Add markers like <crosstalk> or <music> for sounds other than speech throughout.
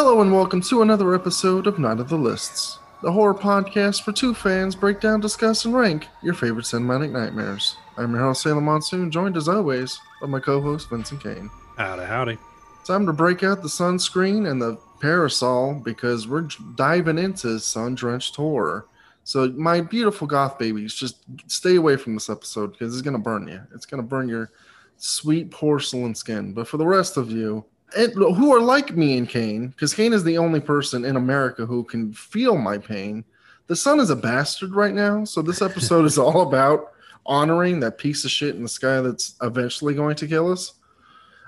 Hello and welcome to another episode of Night of the Lists, the horror podcast for two fans break down, discuss, and rank your favorite cinematic nightmares. I'm your host Sailor Monsoon, joined as always by my co-host Vincent Kane. Howdy, howdy. Time to break out the sunscreen and the parasol because we're diving into sun-drenched horror. So my beautiful goth babies, just stay away from this episode because it's gonna burn you. It's gonna burn your sweet porcelain skin. But for the rest of you, and who are like me and Kane, because Kane is the only person in America who can feel my pain. The sun is a bastard right now, so this episode is all about honoring that piece of shit in the sky that's eventually going to kill us.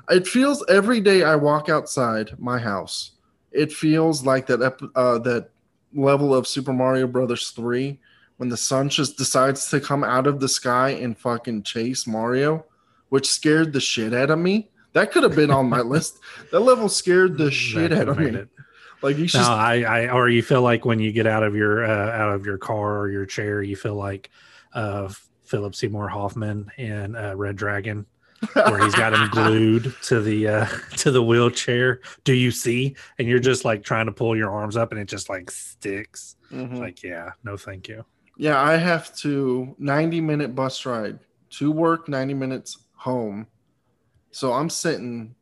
It feels every day I walk outside my house, it feels like that ep- uh, that level of Super Mario Brothers 3 when the sun just decides to come out of the sky and fucking chase Mario, which scared the shit out of me. That could have been on my list. That level scared the <laughs> shit out of me. It. Like you no, just I, I, or you feel like when you get out of your uh, out of your car or your chair, you feel like uh, Philip Seymour Hoffman in uh, Red Dragon, where he's got him glued <laughs> to the uh, to the wheelchair. Do you see? And you're just like trying to pull your arms up, and it just like sticks. Mhm. Like, yeah, no, thank you. Yeah, I have to 90 minute bus ride to work, 90 minutes home. So I'm sitting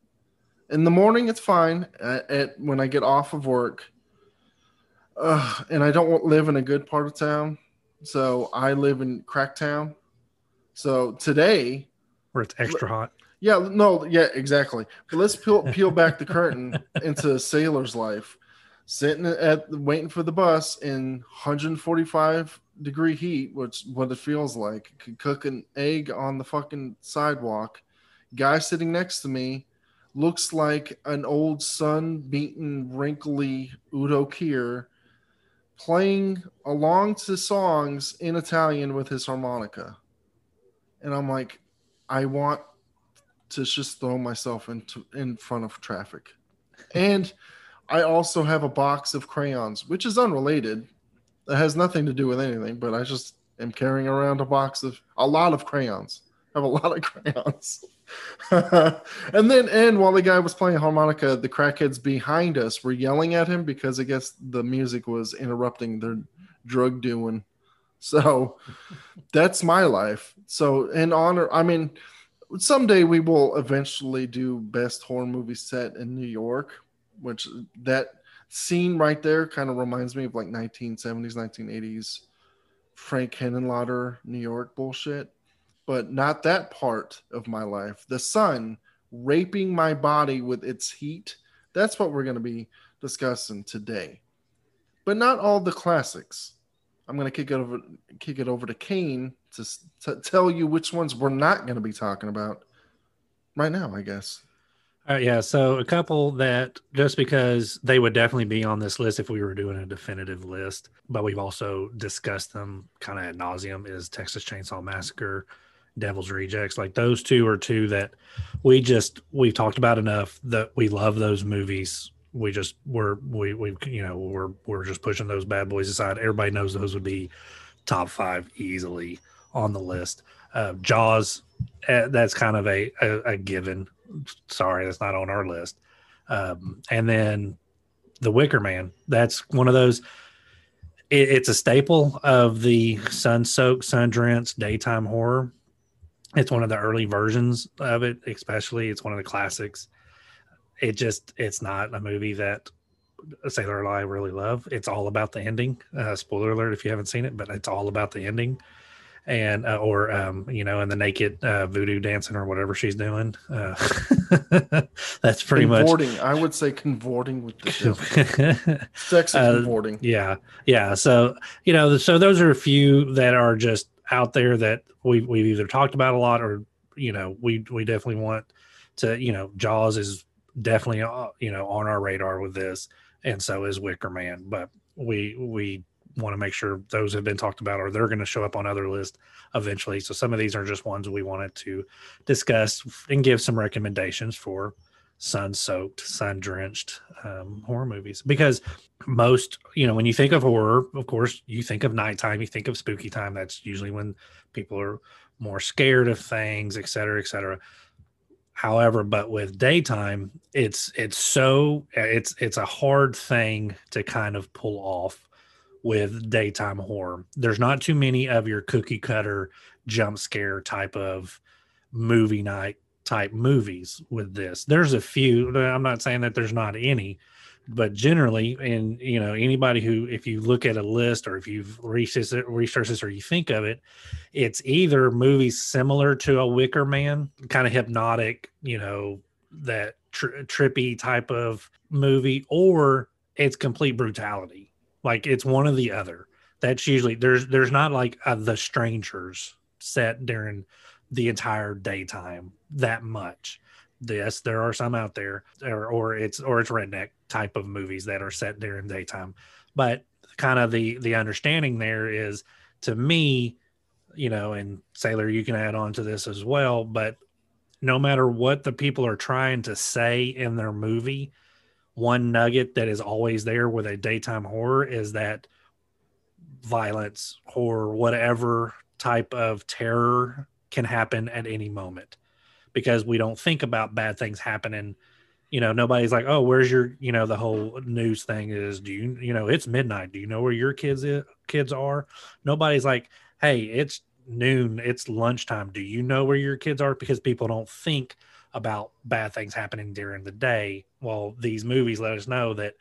in the morning, it's fine. At, at when I get off of work, uh, and I don't live in a good part of town. So I live in Cracktown. So today, Where it's extra hot. yeah, no, yeah, exactly. But let's peel peel back the curtain <laughs> into a sailor's life. Sitting at waiting for the bus in 145 degree heat, which what it feels like. Could cook an egg on the fucking sidewalk. Guy sitting next to me looks like an old sun-beaten, wrinkly Udo Kier playing along to songs in Italian with his harmonica. And I'm like, I want to just throw myself into in front of traffic. And I also have a box of crayons, which is unrelated. That has nothing to do with anything, but I just am carrying around a box of a lot of crayons. I have a lot of <laughs> crayons. <laughs> and then and while the guy was playing harmonica, the crackheads behind us were yelling at him because I guess the music was interrupting their drug doing. <laughs> So that's my life. So in honor, I mean, someday we will eventually do best horror movie set in New York, which that scene right there kind of reminds me of like 1970s, 1980s Frank Henenlotter New York bullshit. But not that part of my life. The sun raping my body with its heat. That's what we're going to be discussing today. But not all the classics. I'm going to kick it over kick it over to Kane to, to tell you which ones we're not going to be talking about right now, I guess. Uh, yeah, so a couple that just because they would definitely be on this list if we were doing a definitive list, but we've also discussed them kind of ad nauseum is Texas Chainsaw Massacre, Devil's Rejects. Like those two are two that we just we've talked about enough that we love those movies. We just we're we we you know we're we're just pushing those bad boys aside. Everybody knows those would be top five easily on the list. Uh, Jaws, uh, that's kind of a, a, a given sorry that's not on our list um, and then the wicker man that's one of those it, it's a staple of the sun soaked sun drenched daytime horror it's one of the early versions of it especially it's one of the classics it just it's not a movie that sailor and i really love it's all about the ending uh, spoiler alert if you haven't seen it but it's all about the ending and uh, or um, you know, and the naked uh, voodoo dancing or whatever she's doing. Uh, <laughs> that's pretty much. I would say convorting with the. <laughs> Sex Uh, convorting. yeah, yeah. So you know, so those are a few that are just out there that we we've either talked about a lot or you know we we definitely want to you know Jaws is definitely uh, you know on our radar with this, and so is Wicker Man. But we we want to make sure those have been talked about or they're going to show up on other lists eventually. So some of these are just ones we wanted to discuss and give some recommendations for sun soaked, sun drenched um, horror movies because most, you know, when you think of horror, of course, you think of nighttime, you think of spooky time. That's usually when people are more scared of things, et cetera, et cetera. However, but with daytime, it's it's so it's it's a hard thing to kind of pull off with daytime horror. There's not too many of your cookie cutter jump scare type of movie night type movies with this. There's a few. I'm not saying that there's not any, but generally, and you know, anybody who, if you look at a list or if you've researched or you think of it, it's either movies similar to a Wicker Man, kind of hypnotic, you know, that tri- trippy type of movie, or it's complete brutality. Like it's one or the other. That's usually there's there's not like uh, the strangers set during the entire daytime that much. Yes there are some out there or, or it's or it's redneck type of movies that are set during daytime. But kind of the the understanding there is to me you know and sailor you can add on to this as well but no matter what the people are trying to say in their movie one nugget that is always there with a daytime horror is that violence horror whatever type of terror can happen at any moment because we don't think about bad things happening. You know nobody's like oh where's your you know the whole news thing is do you you know it's midnight. Do you know where your kids is, kids are? Nobody's like hey it's noon. It's lunchtime. Do you know where your kids are? Because people don't think about bad things happening during the day. Well these movies let us know that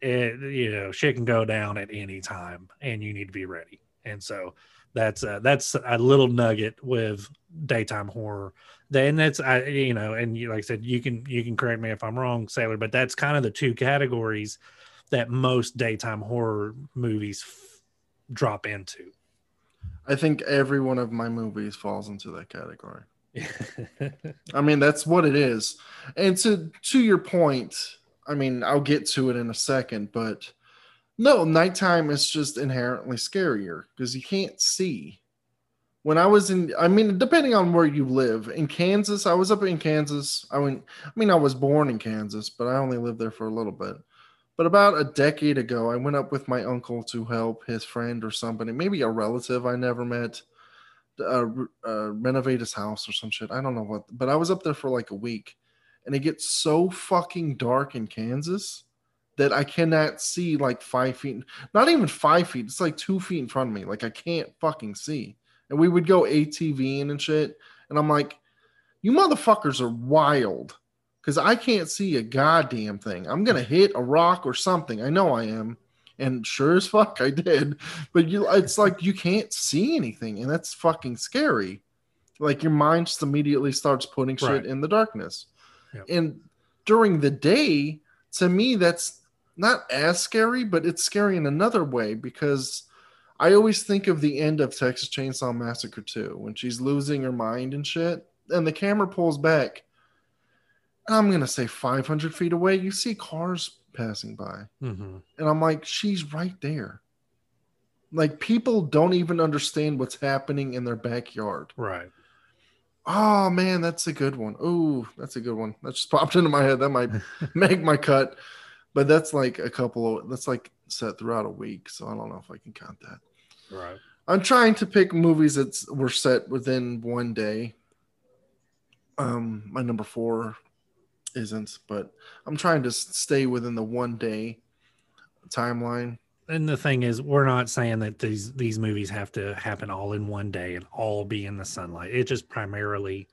it you know shit can go down at any time and you need to be ready. And so that's uh, that's a little nugget with daytime horror then that's I you know and you, like I said you can you can correct me if I'm wrong Sailor but that's kind of the two categories that most daytime horror movies f- drop into. I think every one of my movies falls into that category. <laughs> I mean that's what it is. And to to your point I mean I'll get to it in a second but no, nighttime is just inherently scarier because you can't see. When I was in, I mean, depending on where you live in Kansas, I was up in Kansas. I went, I mean, I was born in Kansas, but I only lived there for a little bit. But about a decade ago, I went up with my uncle to help his friend or somebody, maybe a relative I never met, uh, uh, renovate his house or some shit. I don't know what, but I was up there for like a week and it gets so fucking dark in Kansas that I cannot see like five feet, not even five feet. It's like two feet in front of me. Like I can't fucking see. And we would go ATVing and shit. And I'm like, you motherfuckers are wild because I can't see a goddamn thing. I'm gonna hit a rock or something. I know I am. And sure as fuck I did. But you it's like you can't see anything, and that's fucking scary. Like your mind just immediately starts putting shit right. in the darkness. Yep. And during the day, to me, that's not as scary, but it's scary in another way because I always think of the end of Texas Chainsaw Massacre 2 when she's losing her mind and shit, and the camera pulls back. I'm gonna say 500 feet away, you see cars passing by, mm-hmm. and I'm like, she's right there. Like people don't even understand what's happening in their backyard. Right. Oh man, that's a good one. Oh, that's a good one. That just popped into my head. That might <laughs> make my cut but that's like a couple of that's like set throughout a week so i don't know if i can count that right. I'm trying to pick movies that were set within one day. Um my number four isn't but i'm trying to stay within the one day timeline. And the thing is we're not saying that these these movies have to happen all in one day and all be in the sunlight. It just primarily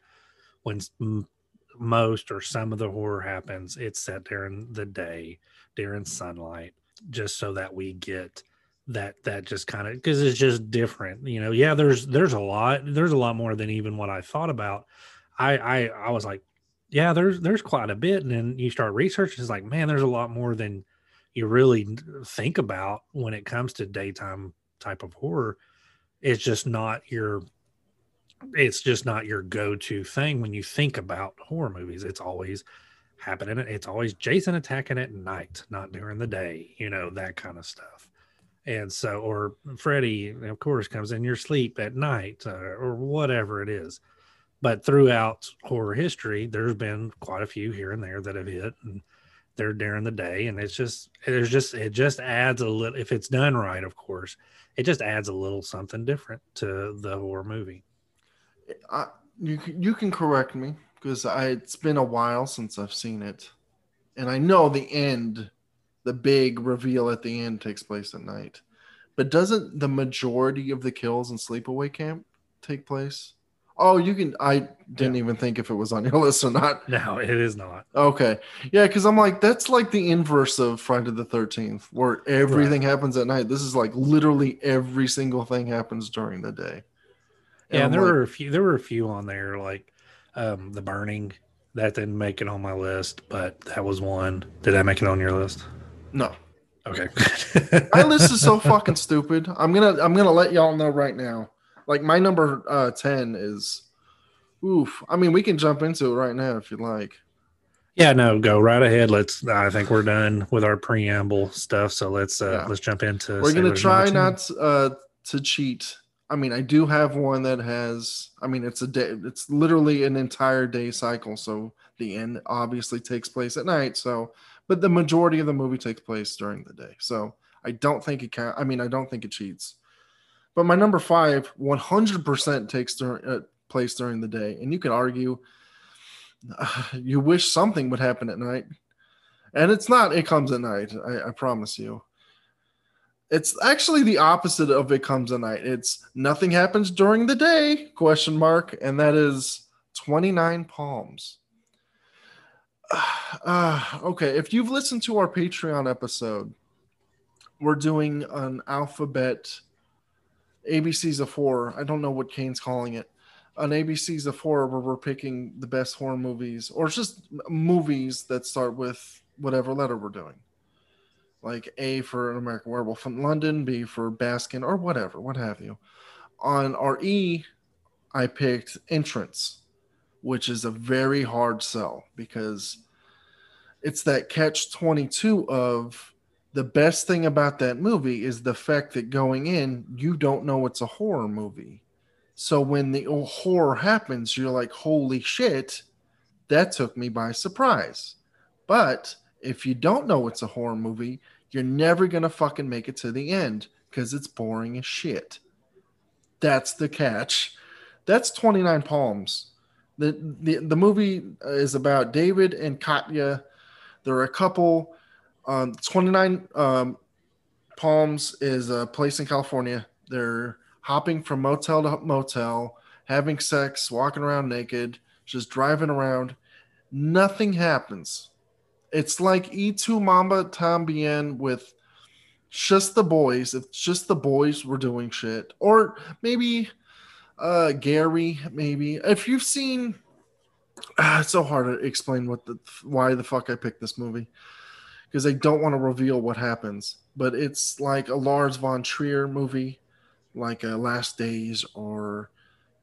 when most or some of the horror happens, it's set during the day, during sunlight, just so that we get that that just kind of because it's just different. You know, yeah, there's there's a lot, there's a lot more than even what I thought about. I I I was like, yeah, there's there's quite a bit, and then you start researching, it's like, man, there's a lot more than you really think about when it comes to daytime type of horror. It's just not your it's just not your go-to thing when you think about horror movies. It's always happening. It's always Jason attacking at night, not during the day. You know that kind of stuff. And so, or Freddy, of course, comes in your sleep at night, uh, or whatever it is. But throughout horror history, there's been quite a few here and there that have hit, and they're during the day. And it's just, there's just, it just adds a little. If it's done right, of course, it just adds a little something different to the horror movie. I, you you can correct me, because it's been a while since I've seen it, and I know the end, the big reveal at the end takes place at night. But doesn't the majority of the kills in Sleepaway Camp take place? Oh, you can. I didn't Yeah. even think if it was on your <laughs> list or not. No, it is not. Okay, yeah, because I'm like that's like the inverse of Friday the Thirteenth, where everything happens at night. This is like literally every single thing happens during the day. Yeah, I'm there like, were a few. There were a few on there, like um, the burning. That didn't make it on my list, but that was one. Did that make it on your list? No. Okay. <laughs> my list is so fucking stupid. I'm gonna I'm gonna let y'all know right now. Like my number uh, ten is, oof. I mean, we can jump into it right now if you'd like. yeah, no, go right ahead. Let's. I think we're done with our preamble stuff, so let's uh, Yeah. let's jump into. We're gonna try not uh, to cheat. I mean, I do have one that has. I mean, it's a day. It's literally an entire day cycle. So the end obviously takes place at night. So, but the majority of the movie takes place during the day. So I don't think it can. I mean, I don't think it cheats. But my number five, 100% takes dur- uh, place during the day, and you can argue. <sighs> you wish something would happen at night, and it's not. It comes at night. I, I promise you. It's actually the opposite of it comes at night. It's nothing happens during the day, question mark, and that is 29 palms. Uh, okay, if you've listened to our Patreon episode, we're doing an alphabet ABCs of horror. I don't know what Kane's calling it. An ABCs of horror where we're picking the best horror movies or just movies that start with whatever letter we're doing like A for an American Werewolf in London, B for Baskin, or whatever, what have you. On our E, I picked Entrance, which is a very hard sell because it's that catch 22 of the best thing about that movie is the fact that going in, you don't know it's a horror movie. So when the horror happens, you're like, holy shit, that took me by surprise. But if you don't know it's a horror movie, you're never gonna fucking make it to the end because it's boring as shit. That's the catch. That's 29 Palms. The, the the movie is about David and Katya. They're a couple. Um, 29 um, Palms is a place in California. They're hopping from motel to motel, having sex, walking around naked, just driving around. Nothing happens it's like Y Tu Mamá También with just the boys. If just the boys were doing shit, or maybe uh Gerry, maybe if you've seen. <sighs> It's so hard to explain what the why the fuck I picked this movie because I don't want to reveal what happens. But it's like a Lars von Trier movie, like uh, Last Days or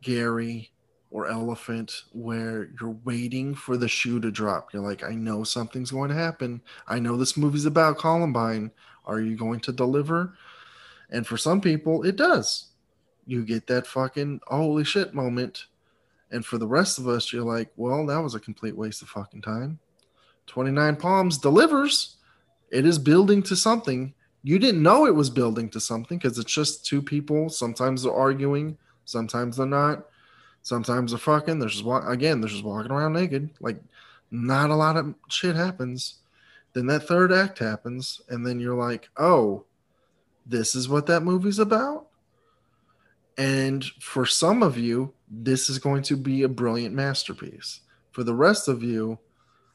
Gerry or Elephant, where you're waiting for the shoe to drop. You're like, I know something's going to happen. I know this movie's about Columbine. Are you going to deliver? And for some people, it does. You get that fucking holy shit moment. And for the rest of us, you're like, well, that was a complete waste of fucking time. 29 Palms delivers. It is building to something. You didn't know it was building to something because it's just two people. Sometimes they're arguing, sometimes they're not. Sometimes they're fucking. They're just again. They're just walking around naked. Like, not a lot of shit happens. Then that third act happens, and then you're like, oh, this is what that movie's about. And for some of you, this is going to be a brilliant masterpiece. For the rest of you,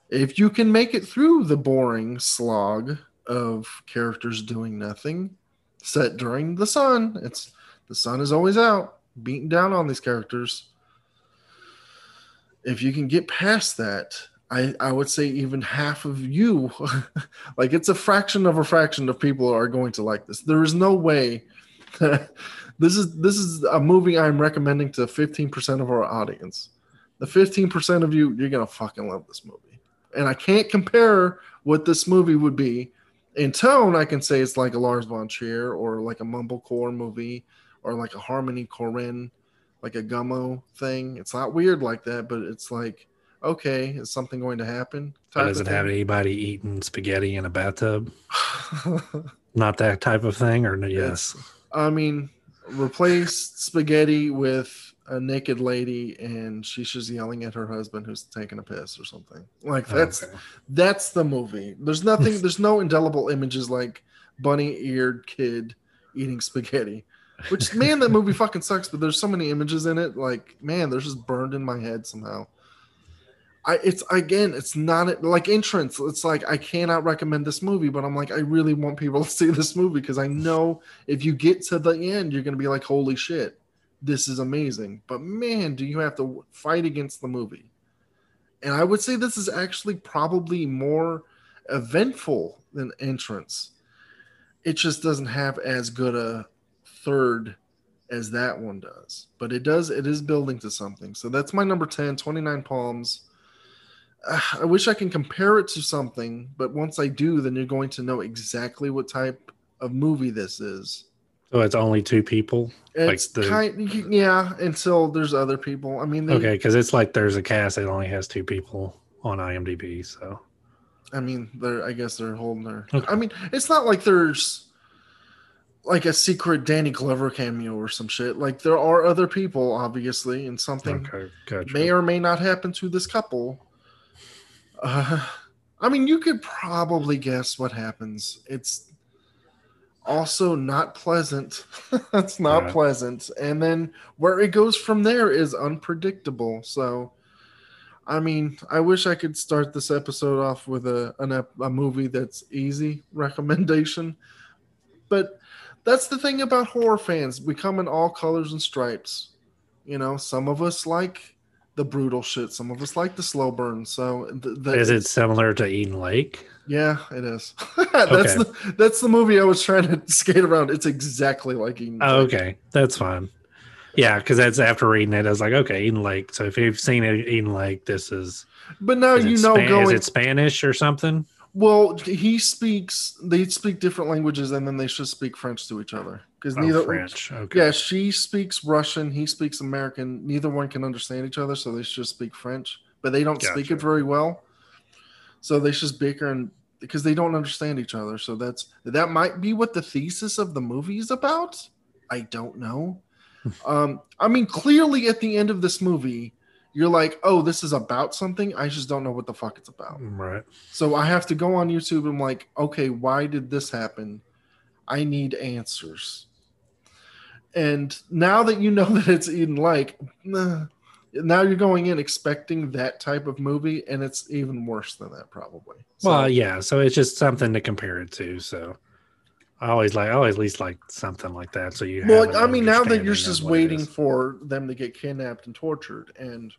if you can make it through the boring slog of characters doing nothing set during the sun, it's the sun is always out, beating down on these characters. If you can get past that, I, I would say even half of you, <laughs> like it's a fraction of a fraction of people are going to like this. There is no way <laughs> this is this is a movie I'm recommending to 15% of our audience. The 15% of you, you're gonna fucking love this movie. And I can't compare what this movie would be. In tone, I can say it's like a Lars von Trier or like a mumblecore movie or like a Harmony Korine, like a Gummo thing. It's not weird like that, but it's like, okay, is something going to happen? Does it have anybody eating spaghetti in a bathtub? <laughs> Not that type of thing, or no, yes. I mean, replace spaghetti with a naked lady and she's just yelling at her husband who's taking a piss or something. Like oh, that's okay. that's the movie. There's nothing. <laughs> there's no indelible images like bunny eared kid eating spaghetti. Which man, that movie <laughs> fucking sucks. But there's so many images in it. Like man, they're just burned in my head somehow. I it's again, it's not like entrance. It's like I cannot recommend this movie, but I'm like I really want people <laughs> to see this movie because I know if you get to the end, you're gonna be like, holy shit, this is amazing. But man, do you have to fight against the movie? And I would say this is actually probably more eventful than entrance. It just doesn't have as good a third as that one does. But it does, it is building to something. So that's my number 10, 29 Palms. <sighs> I wish I can compare it to something, but once I do, then you're going to know exactly what type of movie this is. So it's only two people. It's like the... kind, yeah. Until there's other people. I mean, they, okay, because it's like there's a cast that only has two people on IMDb. So, I mean, they're. I guess they're holding their. Okay. I mean, it's not like there's like a secret Danny Glover cameo or some shit. Like there are other people, obviously, and something okay, gotcha. may or may not happen to this couple. Uh, <sighs> I mean, you could probably guess what happens. It's also not pleasant. <laughs> It's not yeah. pleasant. And then where it goes from there is unpredictable. So, I mean, I wish I could start this episode off with a an, a movie that's easy <laughs> recommendation, but that's the thing about horror fans. We come in all colors and stripes. You know, some of us like the brutal shit. Some of us like the slow burn. So is it similar to Eden Lake? Yeah, it is. <laughs> that's okay. the that's the movie I was trying to <laughs> skate around. It's exactly like Eden. Oh, okay, that's fine. Yeah, because that's after reading it, I was like, okay, Eden Lake. So if you've seen it, Eden Lake, this is. But now you know, Span- going is it Spanish or something? Well, he speaks. They speak different languages, and then they should speak French to each other because oh, neither French. Okay. Yeah, she speaks Russian. He speaks American. Neither one can understand each other, so they should speak French. But they don't gotcha. speak it very well, so they just bicker and because they don't understand each other. So that's that might be what the thesis of the movie is about. I don't know. <laughs> um, I mean, clearly at the end of this movie, you're like, oh, this is about something. I just don't know what the fuck it's about. Right. So I have to go on YouTube and I'm like, okay, why did this happen? I need answers. And now that you know <laughs> that it's Eden Lake, now you're going in expecting that type of movie, and it's even worse than that, probably. So, well, yeah. So it's just something to compare it to. So I always like, I always at least like something like that. So you, well, I mean, now that you're just waiting for them to get kidnapped and tortured, and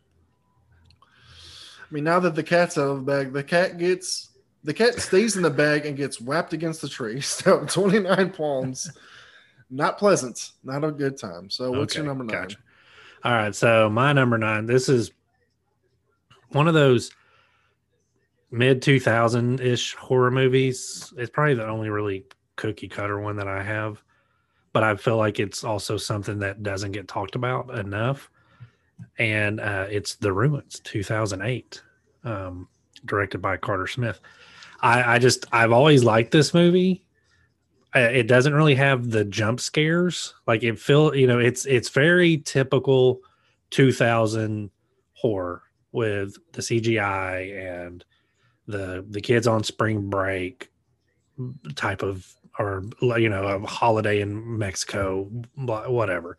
I mean, now that the cat's out of the bag, the cat gets the cat stays in the bag and gets whapped against the tree. <laughs> So 29 palms. Not pleasant. Not a good time. So what's okay, your number nine? Gotcha. All right. So my number nine, this is one of those mid 2000 ish horror movies. It's probably the only really cookie cutter one that I have, but I feel like it's also something that doesn't get talked about enough. And uh, it's The Ruins 2008, um, directed by Carter Smith. I, I just I've always liked this movie. It doesn't really have the jump scares. Like it feel you know it's it's very typical 2000 horror with the CGI and the the kids on spring break type of or you know a holiday in Mexico whatever.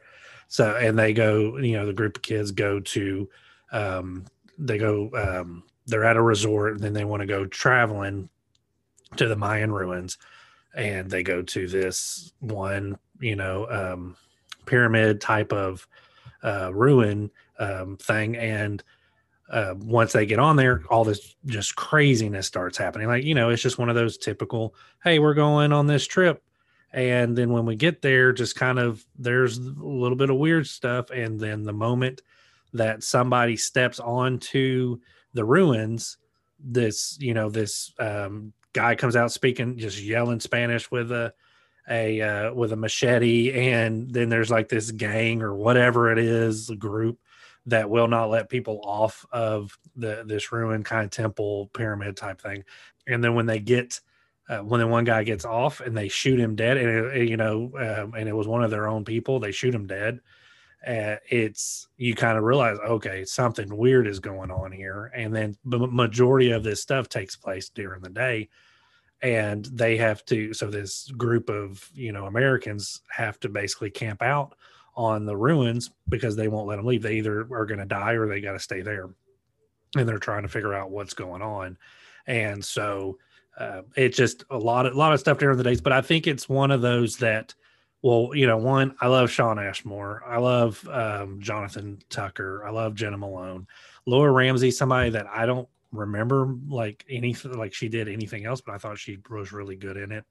So and they go you know the group of kids go to um they go um they're at a resort and then they want to go traveling to the Mayan ruins and they go to this one, you know, um, pyramid type of uh, ruin um, thing. And uh, once they get on there, all this just craziness starts happening. Like, you know, it's just one of those typical, hey, we're going on this trip. And then when we get there, just kind of there's a little bit of weird stuff. And then the moment that somebody steps onto the ruins, this, you know, this um, guy comes out speaking, just yelling Spanish with a a uh, with a machete, and then there's like this gang or whatever it is, a group that will not let people off of the this ruined kind of temple pyramid type thing. And then when they get uh, when the one guy gets off and they shoot him dead, and it, you know, um, and it was one of their own people, they shoot him dead. uh, it's you kind of realize okay something weird is going on here and then the majority of this stuff takes place during the day and they have to so this group of you know americans have to basically camp out on the ruins because they won't let them leave they either are going to die or they got to stay there and they're trying to figure out what's going on and so uh, it's just a lot of a lot of stuff during the days but i think it's one of those that well, you know, one, I love Shawn Ashmore. I love um, Jonathan Tucker. I love Jena Malone. Laura Ramsey, somebody that I don't remember like anything, like she did anything else, but I thought she was really good in it.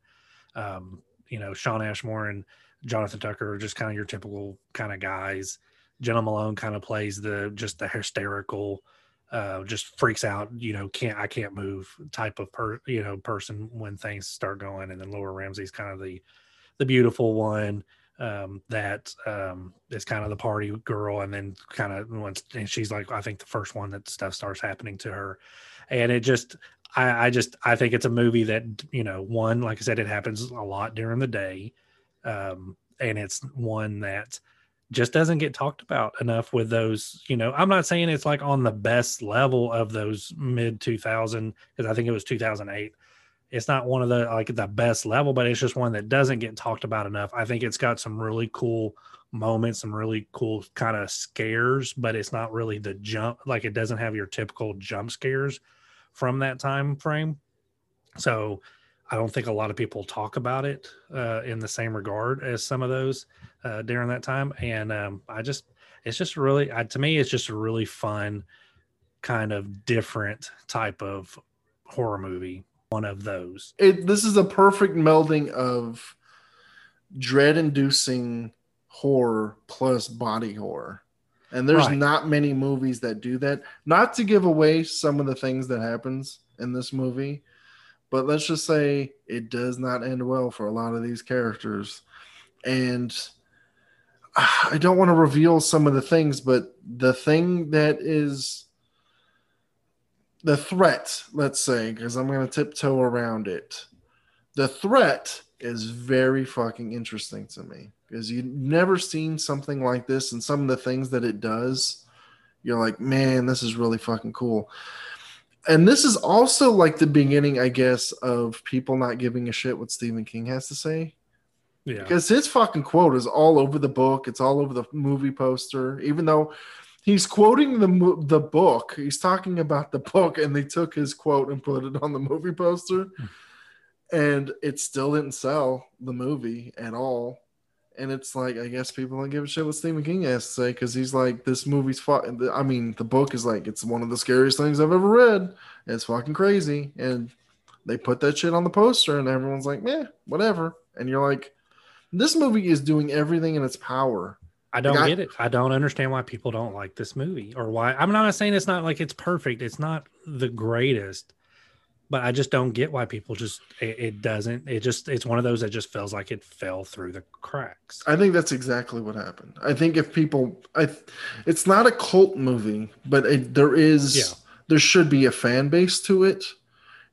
Um, you know, Shawn Ashmore and Jonathan Tucker are just kind of your typical kind of guys. Jena Malone kind of plays the just the hysterical, uh, just freaks out, you know, can't I can't move type of per you know person when things start going, and then Laura Ramsey's kind of the the beautiful one um, that um, is kind of the party girl, and then kind of once and she's like I think the first one that stuff starts happening to her, and it just I, I just I think it's a movie that you know one like I said it happens a lot during the day, um, and it's one that just doesn't get talked about enough with those you know i'm not saying it's like on the best level of those mid 2000 because i think it was 2008 it's not one of the like the best level, but it's just one that doesn't get talked about enough. I think it's got some really cool moments, some really cool kind of scares, but it's not really the jump like it doesn't have your typical jump scares from that time frame. So I don't think a lot of people talk about it uh, in the same regard as some of those uh, during that time. And um, I just, it's just really, I, to me, it's just a really fun, kind of different type of horror movie one of those. It, this is a perfect melding of dread inducing horror plus body horror. And there's right. not many movies that do that. Not to give away some of the things that happens in this movie, but let's just say it does not end well for a lot of these characters. And I don't want to reveal some of the things, but the thing that is the threat, let's say, because I'm going to tiptoe around it. The threat is very fucking interesting to me because you've never seen something like this and some of the things that it does. You're like, man, this is really fucking cool. And this is also like the beginning, I guess, of people not giving a shit what Stephen King has to say. Yeah. Because his fucking quote is all over the book, it's all over the movie poster, even though he's quoting the the book. He's talking about the book, and they took his quote and put it on the movie poster, hmm. and it still didn't sell the movie at all. And it's like I guess people don't give a shit what Stephen King has to say because he's like this movie's fucking. I mean, the book is like it's one of the scariest things I've ever read. It's fucking crazy, and they put that shit on the poster, and everyone's like, "Meh, whatever." And you're like, this movie is doing everything in its power I don't like get I, it. I don't understand why people don't like this movie or why. I'm not saying it's not like it's perfect. It's not the greatest, but I just don't get why people just it, it, doesn't. It just it's one of those that just feels like it fell through the cracks. I think that's exactly what happened. I think if people, I, it's not a cult movie, but it, there is yeah. there should be a fan base to it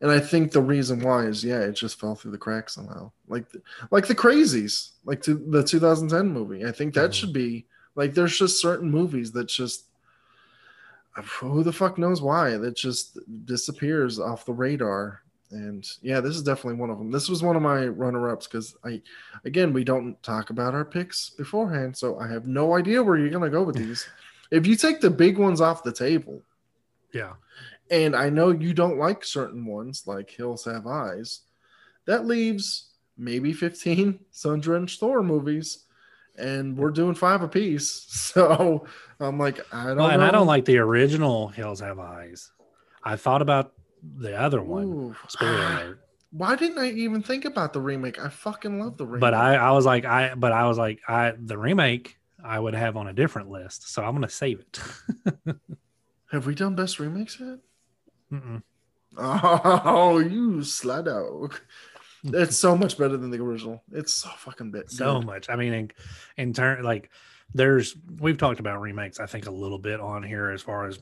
and I think the reason why is yeah, it just fell through the cracks somehow. Like like the Crazies, like to the 2010 movie. I think that mm. should be like there's just certain movies that just who the fuck knows why that just disappears off the radar. And yeah, this is definitely one of them. This was one of my runner-ups because I, again, we don't talk about our picks beforehand, so I have no idea where you're gonna go with <laughs> these. if you take the big ones off the table, yeah, and I know you don't like certain ones like Hills Have Eyes. That leaves maybe 15 Sun Drenched Thor movies, and we're doing five apiece. <laughs> So I'm like, I don't well, and I don't like the original Hills Have Eyes. I thought about the other one. Spoiler. <sighs> Why didn't I even think about the remake? I fucking love the remake. But I, I was like, I, but I was like, I, the remake I would have on a different list. So I'm to save it. <laughs> have we done best remakes yet? Mm-mm. <laughs> Oh, you slut dog. It's so much better than the original. It's so fucking bit. So much. I mean, in, in turn, like, there's we've talked about remakes. I think a little bit on here as far as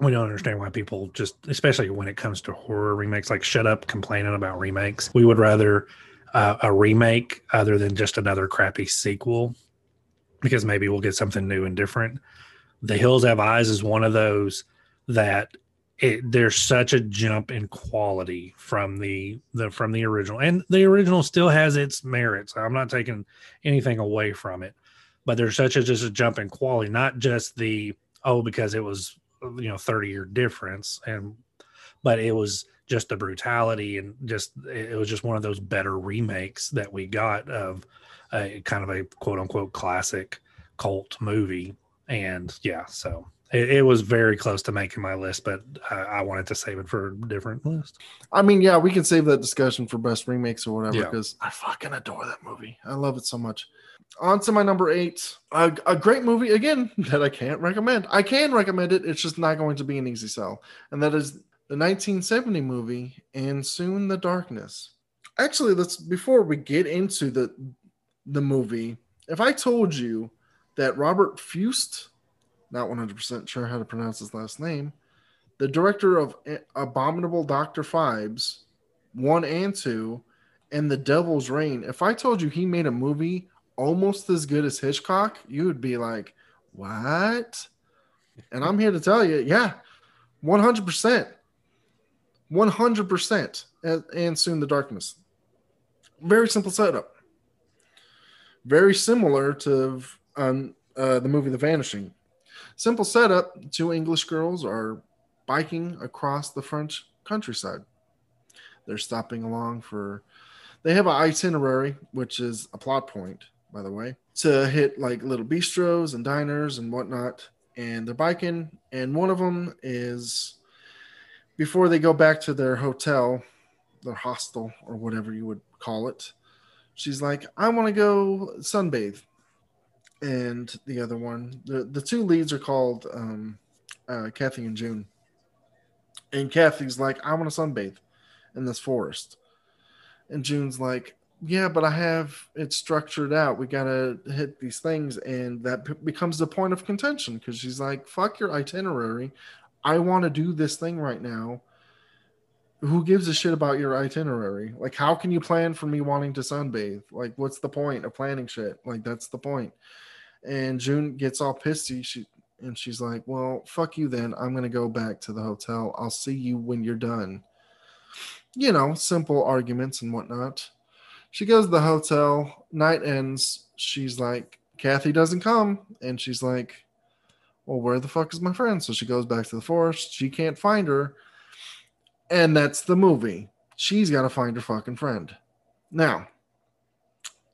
we don't understand why people just, especially when it comes to horror remakes, like shut up complaining about remakes. We would rather uh, a remake other than just another crappy sequel because maybe we'll get something new and different. The Hills Have Eyes is one of those that it, there's such a jump in quality from the the from the original, and the original still has its merits. I'm not taking anything away from it, but there's such a just a jump in quality, not just the oh because it was you know 30 year difference, and but it was just the brutality and just it was just one of those better remakes that we got of a kind of a quote unquote classic cult movie, and yeah, so it, it, was very close to making my list, but I, I, wanted to save it for a different list. I mean, yeah, we can save that discussion for best remakes or whatever because yeah. I fucking adore that movie. I love it so much. On to my number eight, a, a, great movie again <laughs> that I can't recommend. I can recommend it. It's just not going to be an easy sell, and that is the 1970 movie and soon the darkness. Actually, let's before we get into the the movie. If I told you that Robert Fuest not 100% sure how to pronounce his last name, the director of Abominable Dr. Phibes, 1 and 2, and The Devil's Rain. If I told you he made a movie almost as good as Hitchcock, you would be like, what? And I'm here to tell you, yeah, 100%. 100%. And soon the darkness. Very simple setup. Very similar to um, uh, the movie The Vanishing. Simple setup two English girls are biking across the French countryside. They're stopping along for, they have an itinerary, which is a plot point, by the way, to hit like little bistros and diners and whatnot. And they're biking, and one of them is before they go back to their hotel, their hostel, or whatever you would call it. She's like, I want to go sunbathe and the other one. The the two leads are called um, uh, Kathy and June. And Kathy's like, I want to sunbathe in this forest. And June's like, Yeah, but I have it structured out. We gotta hit these things, and that p- becomes the point of contention because she's like, Fuck your itinerary. I want to do this thing right now. Who gives a shit about your itinerary? Like, how can you plan for me wanting to sunbathe? Like, what's the point of planning shit? Like, that's the point. And June gets all pissy. She and she's like, "Well, fuck you then. I'm gonna go back to the hotel. I'll see you when you're done." You know, simple arguments and whatnot. She goes to the hotel. Night ends. She's like, "Kathy doesn't come," and she's like, "Well, where the fuck is my friend?" So she goes back to the forest. She can't find her, and that's the movie. She's got to find her fucking friend. Now,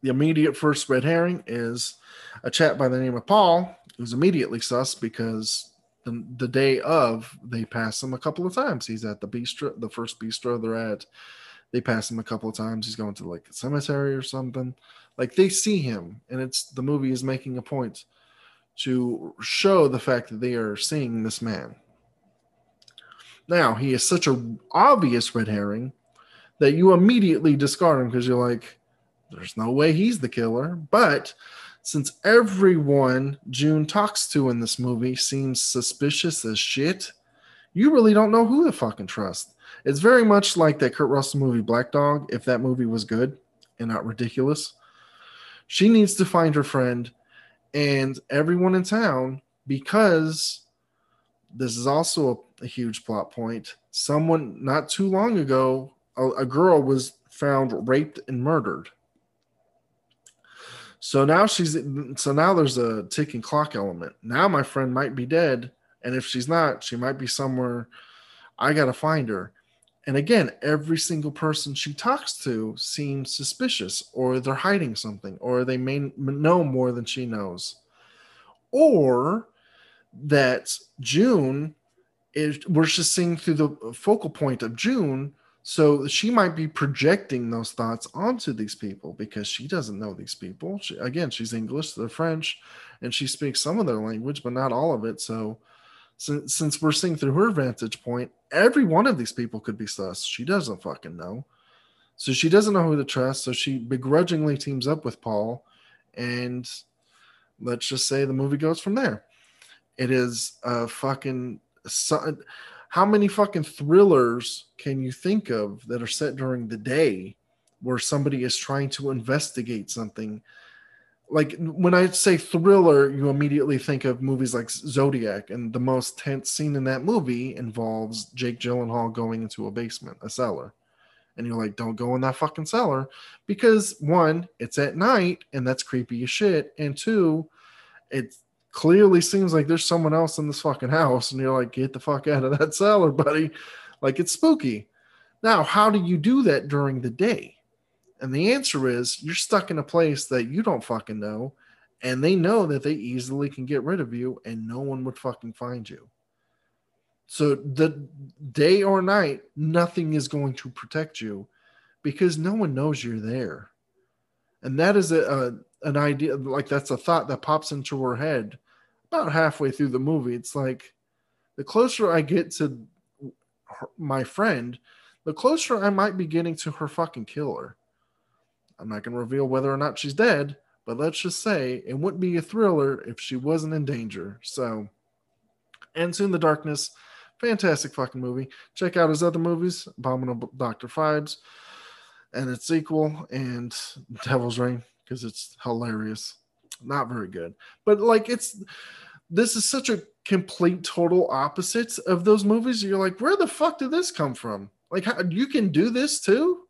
the immediate first red herring is a chap by the name of Paul, who's immediately sus because the, the day of they pass him a couple of times. He's at the bistro, the first bistro they're at. They pass him a couple of times. He's going to like a cemetery or something. Like they see him, and it's the movie is making a point to show the fact that they are seeing this man. Now he is such a obvious red herring that you immediately discard him because you're like, there's no way he's the killer. But since everyone June talks to in this movie seems suspicious as shit, you really don't know who to fucking trust. It's very much like that Kurt Russell movie Black Dog, if that movie was good and not ridiculous. She needs to find her friend and everyone in town because this is also a, a huge plot point. Someone not too long ago, a, a girl was found raped and murdered so now she's so now there's a ticking clock element. Now my friend might be dead, and if she's not, she might be somewhere. I gotta find her. And again, every single person she talks to seems suspicious, or they're hiding something, or they may know more than she knows, or that June is we're just seeing through the focal point of June so she might be projecting those thoughts onto these people because she doesn't know these people. She, again, she's English, they're French, and she speaks some of their language, but not all of it. So, since, since we're seeing through her vantage point, every one of these people could be sus. She doesn't fucking know. So she doesn't know who to trust. So she begrudgingly teams up with Paul, and let's just say the movie goes from there. It is a fucking how many fucking thrillers can you think of that are set during the day where somebody is trying to investigate something like when I say thriller, you immediately think of movies like Zodiac, and the most tense scene in that movie involves Jake Gyllenhaal going into a basement, a cellar. And you're like, don't go in that fucking cellar because one, it's at night and that's creepy as shit. And two, it clearly seems like there's someone else in this fucking house. And you're like, get the fuck out of that cellar, buddy. Like it's spooky. Now, how do you do that during the day? And the answer is you're stuck in a place that you don't fucking know. And they know that they easily can get rid of you and no one would fucking find you. So the day or night, nothing is going to protect you because no one knows you're there. And that is a, a an idea like that's a thought that pops into her head about halfway through the movie. It's like the closer I get to her, my friend, the closer I might be getting to her fucking killer. I'm not going to reveal whether or not she's dead, but let's just say it wouldn't be a thriller if she wasn't in danger. So, and soon the darkness, fantastic fucking movie. Check out his other movies, Abominable Doctor Phibes, and its sequel, and Devil's Rain because it's hilarious. Not very good, but like it's this is such a complete total opposite of those movies. You're like, where the fuck did this come from? Like, how, you can do this too?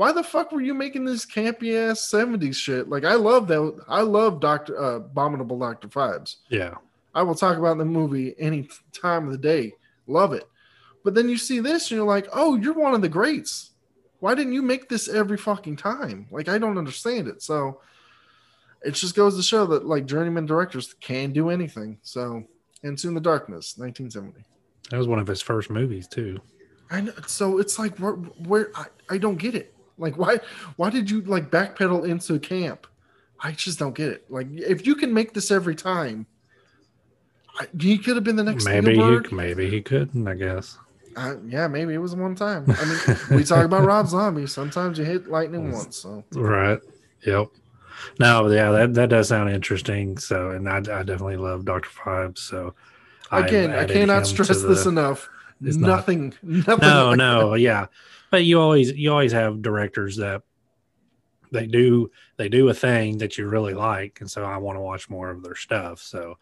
why the fuck were you making this campy ass 70s shit? Like I love that. I love Doctor uh, Abominable Doctor Phibes. Yeah. I will talk about the movie any time of the day. Love it. But then you see this and you're like, oh, you're one of the greats. Why didn't you make this every fucking time? Like I don't understand it. So it just goes to show that like journeyman directors can do anything. So Into the Darkness, 1970. That was one of his first movies too. I know. So it's like where, where I, I don't get it. Like why why did you like backpedal into camp? I just don't get it. Like if you can make this every time, I, he could have been the next. Maybe Spielberg. he maybe he couldn't. I guess. Uh, yeah, maybe it was one time. I mean, we talk about <laughs> Rob Zombie. Sometimes you hit lightning once. So right. Yep. No, yeah, that, that does sound interesting. So, and I, I definitely love Doctor Phibes. So, again, I cannot stress this enough. Nothing, not, nothing. No, no, yeah but you always you always have directors that they do they do a thing that you really like and so i want to watch more of their stuff so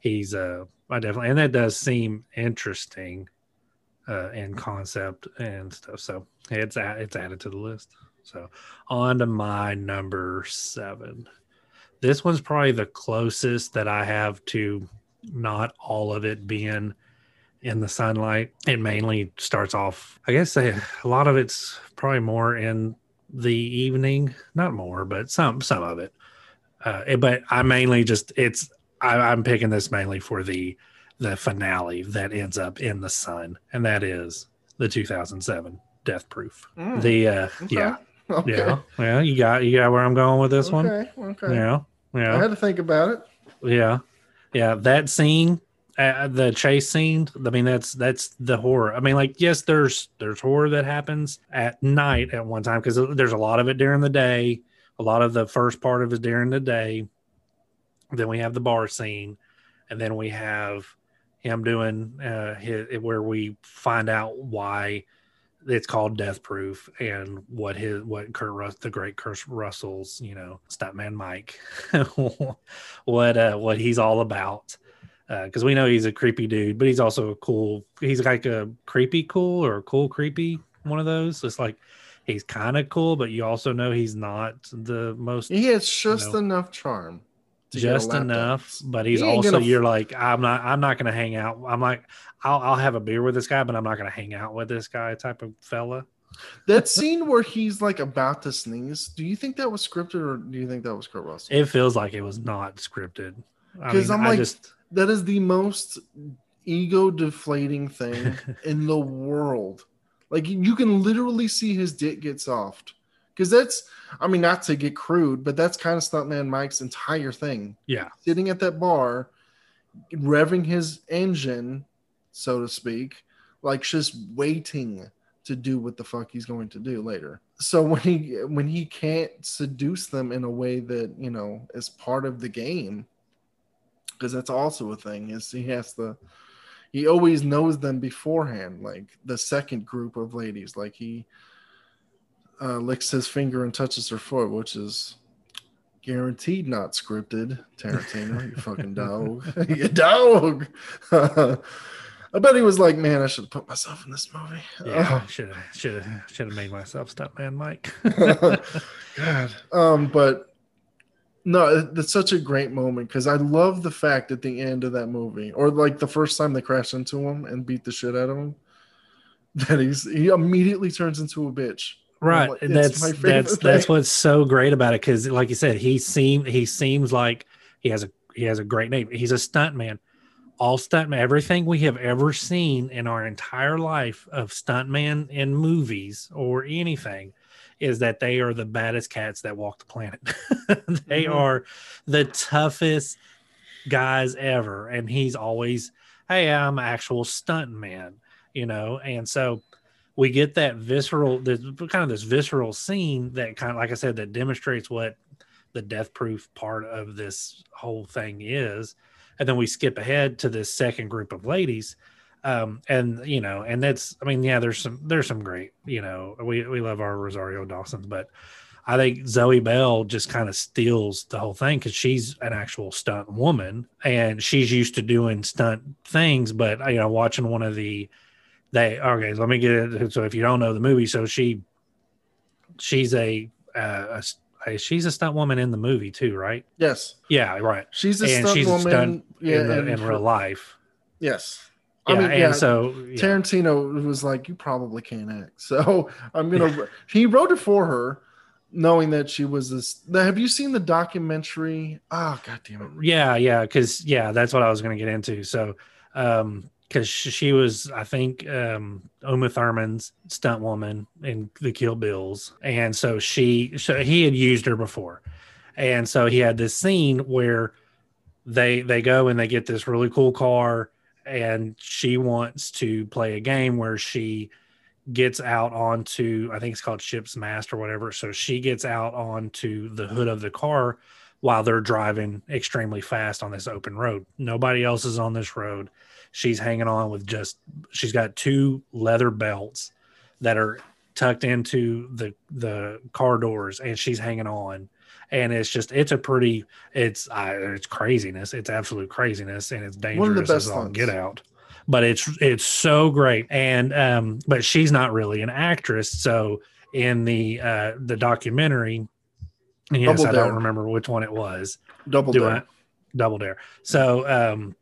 he's uh i definitely and that does seem interesting uh in concept and stuff so it's it's added to the list so on to my number seven this one's probably the closest that i have to not all of it being in the sunlight. It mainly starts off, I guess, a, a lot of it's probably more in the evening, not more, but some some of it. Uh, but I mainly just it's I, I'm picking this mainly for the the finale that ends up in the sun, and that is the 2007 Death Proof. Mm. The uh, okay. yeah. Okay. Yeah, yeah, you got you got where I'm going with this okay, one. Okay. Okay. Yeah, yeah. I had to think about it. Yeah, yeah. That scene uh, the chase scene i mean that's that's the horror i mean like yes there's there's horror that happens at night at one time because there's a lot of it during the day a lot of the first part of it during the day then we have the bar scene and then we have him doing uh his, where we find out why it's called death proof and what his what kurt Rus- the great kurt russell's you know stuntman mike <laughs> what uh what he's all about because uh, we know he's a creepy dude, but he's also a cool. He's like a creepy cool or cool creepy one of those. It's like he's kind of cool, but you also know he's not the most. He has just you know, enough charm. Just enough, but he's he also gonna... you're like I'm not I'm not gonna hang out. I'm like I'll I'll have a beer with this guy, but I'm not gonna hang out with this guy type of fella. that <laughs> scene where he's like about to sneeze, do you think that was scripted or do you think that was Kurt Russell? It feels like it was not scripted. Because I am like, just that is the most ego deflating thing <laughs> in the world. Like you can literally see his dick get soft. Because that's, I mean, not to get crude, but that's kind of Stuntman Mike's entire thing. Yeah. Sitting at that bar, revving his engine, so to speak, like just waiting to do what the fuck he's going to do later. So when he when he can't seduce them in a way that, you know, is part of the game, because that's also a thing is he has to he always knows them beforehand like the second group of ladies like he uh, licks his finger and touches her foot which is guaranteed not scripted. Tarantino, you fucking dog, <laughs> you dog. <laughs> I bet he was like, man, I should have put myself in this movie. Yeah, should have, should have, should have made myself stuntman, Mike. <laughs> God, um, but no, it's such a great moment because I love the fact at the end of that movie, or like the first time they crash into him and beat the shit out of him, that he's he immediately turns into a bitch. Right. Like, <laughs> that's that's thing. that's what's so great about it because, like you said, he seem he seems like he has a he has a great name. He's a stuntman. all stuntman, everything we have ever seen in our entire life of stuntman in movies or anything is that they are the baddest cats that walk the planet. <laughs> they mm-hmm. are the toughest guys ever. And he's always, hey, I'm an actual stuntman, you know? And so we get that visceral, the kind of this visceral scene that kind of, like I said, that demonstrates what the death proof part of this whole thing is. And then we skip ahead to this second group of ladies um, and you know and that's i mean yeah there's some there's some great you know we we love our rosario dawson's but i think zoe bell just kind of steals the whole thing because she's an actual stunt woman and she's used to doing stunt things but you know watching one of the they okay let me get it so if you don't know the movie so she she's a, uh, a she's a stunt woman in the movie too, right? Yes. Yeah, right. She's a and stunt she's woman. Stunt yeah, in, the, in real life. Yes. Yeah, I mean, yeah, so yeah. Tarantino was like, "You probably can't act," <laughs> so I'm gonna. he wrote it for her, knowing that she was this. Have you seen the documentary? Oh, god damn it! Yeah, yeah, because yeah, that's what I was gonna get into. So, um, because she was, I think, um, Uma Thurman's stunt woman in the Kill Bills, and so she, so he had used her before, and so he had this scene where they they go and they get this really cool car, and she wants to play a game where she gets out onto, I think it's called ship's mast or whatever. So she gets out onto the hood of the car while they're driving extremely fast on this open road. Nobody else is on this road. She's hanging on with just she's got two leather belts that are tucked into the the car doors and she's hanging on. And it's just it's a pretty it's uh, it's craziness. It's absolute craziness and it's dangerous as all get out. But it's it's so great. And um but she's not really an actress. So in the uh the documentary yes double i dare. don't remember which one it was double dare I, double dare so um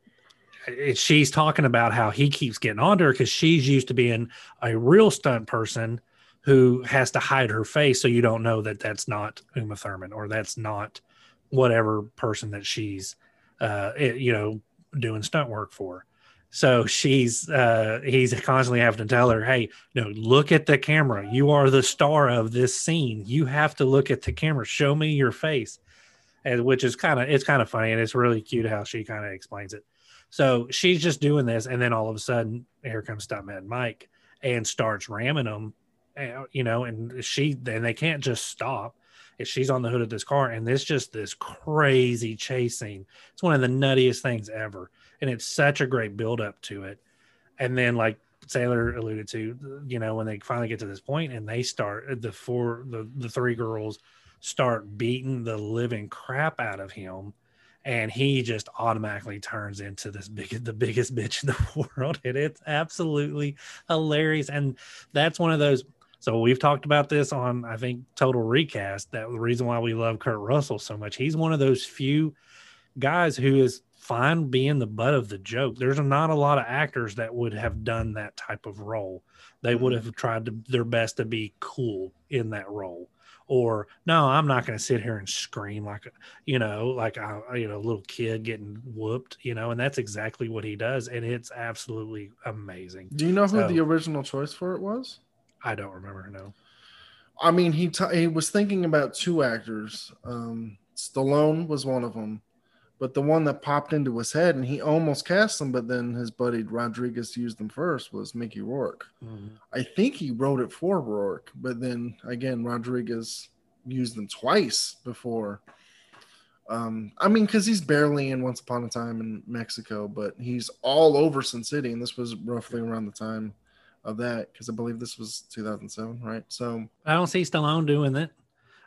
she's talking about how he keeps getting onto her because she's used to being a real stunt person who has to hide her face so you don't know that that's not Uma Thurman or that's not whatever person that she's uh it, you know doing stunt work for. So she's uh he's constantly having to tell her, "Hey, no, look at the camera. You are the star of this scene. You have to look at the camera. Show me your face." And which is kind of it's kind of funny and it's really cute how she kind of explains it. So she's just doing this, and then all of a sudden, here comes Stuntman Mike and starts ramming them, eh, you know, and she and they can't just stop. She's on the hood of this car, and it's just this crazy chase scene. It's one of the nuttiest things ever, and it's such a great build up to it. And then, like Sailor alluded to, you know, when they finally get to this point and they start the four, the the three girls start beating the living crap out of him and he just automatically turns into this big <laughs> the biggest bitch in the <laughs> world. And it's absolutely hilarious. And that's one of those so we've talked about this on i think total recast that the reason why we love kurt russell so much. He's one of those few guys who is fine being the butt of the joke. There's not a lot of actors that would have done that type of role. They would mm-hmm. have tried to, their best to be cool in that role. Or no i'm not going to sit here and scream like you know like a you know little kid getting whooped you know and that's exactly what he does and it's absolutely amazing. Do you know who so, the original choice for it was? I don't remember no. I mean he t- he was thinking about two actors. Um stallone was one of them but the one that popped into his head and he almost cast them, but then his buddy Rodriguez used them first was Mickey Rourke. Mm-hmm. I think he wrote it for Rourke, but then again, Rodriguez used them twice before. Um, I mean, because he's barely in Once Upon a Time in Mexico, but he's all over Sin City, and this was roughly around the time of that because I believe this was 2007, right? So I don't see Stallone doing it.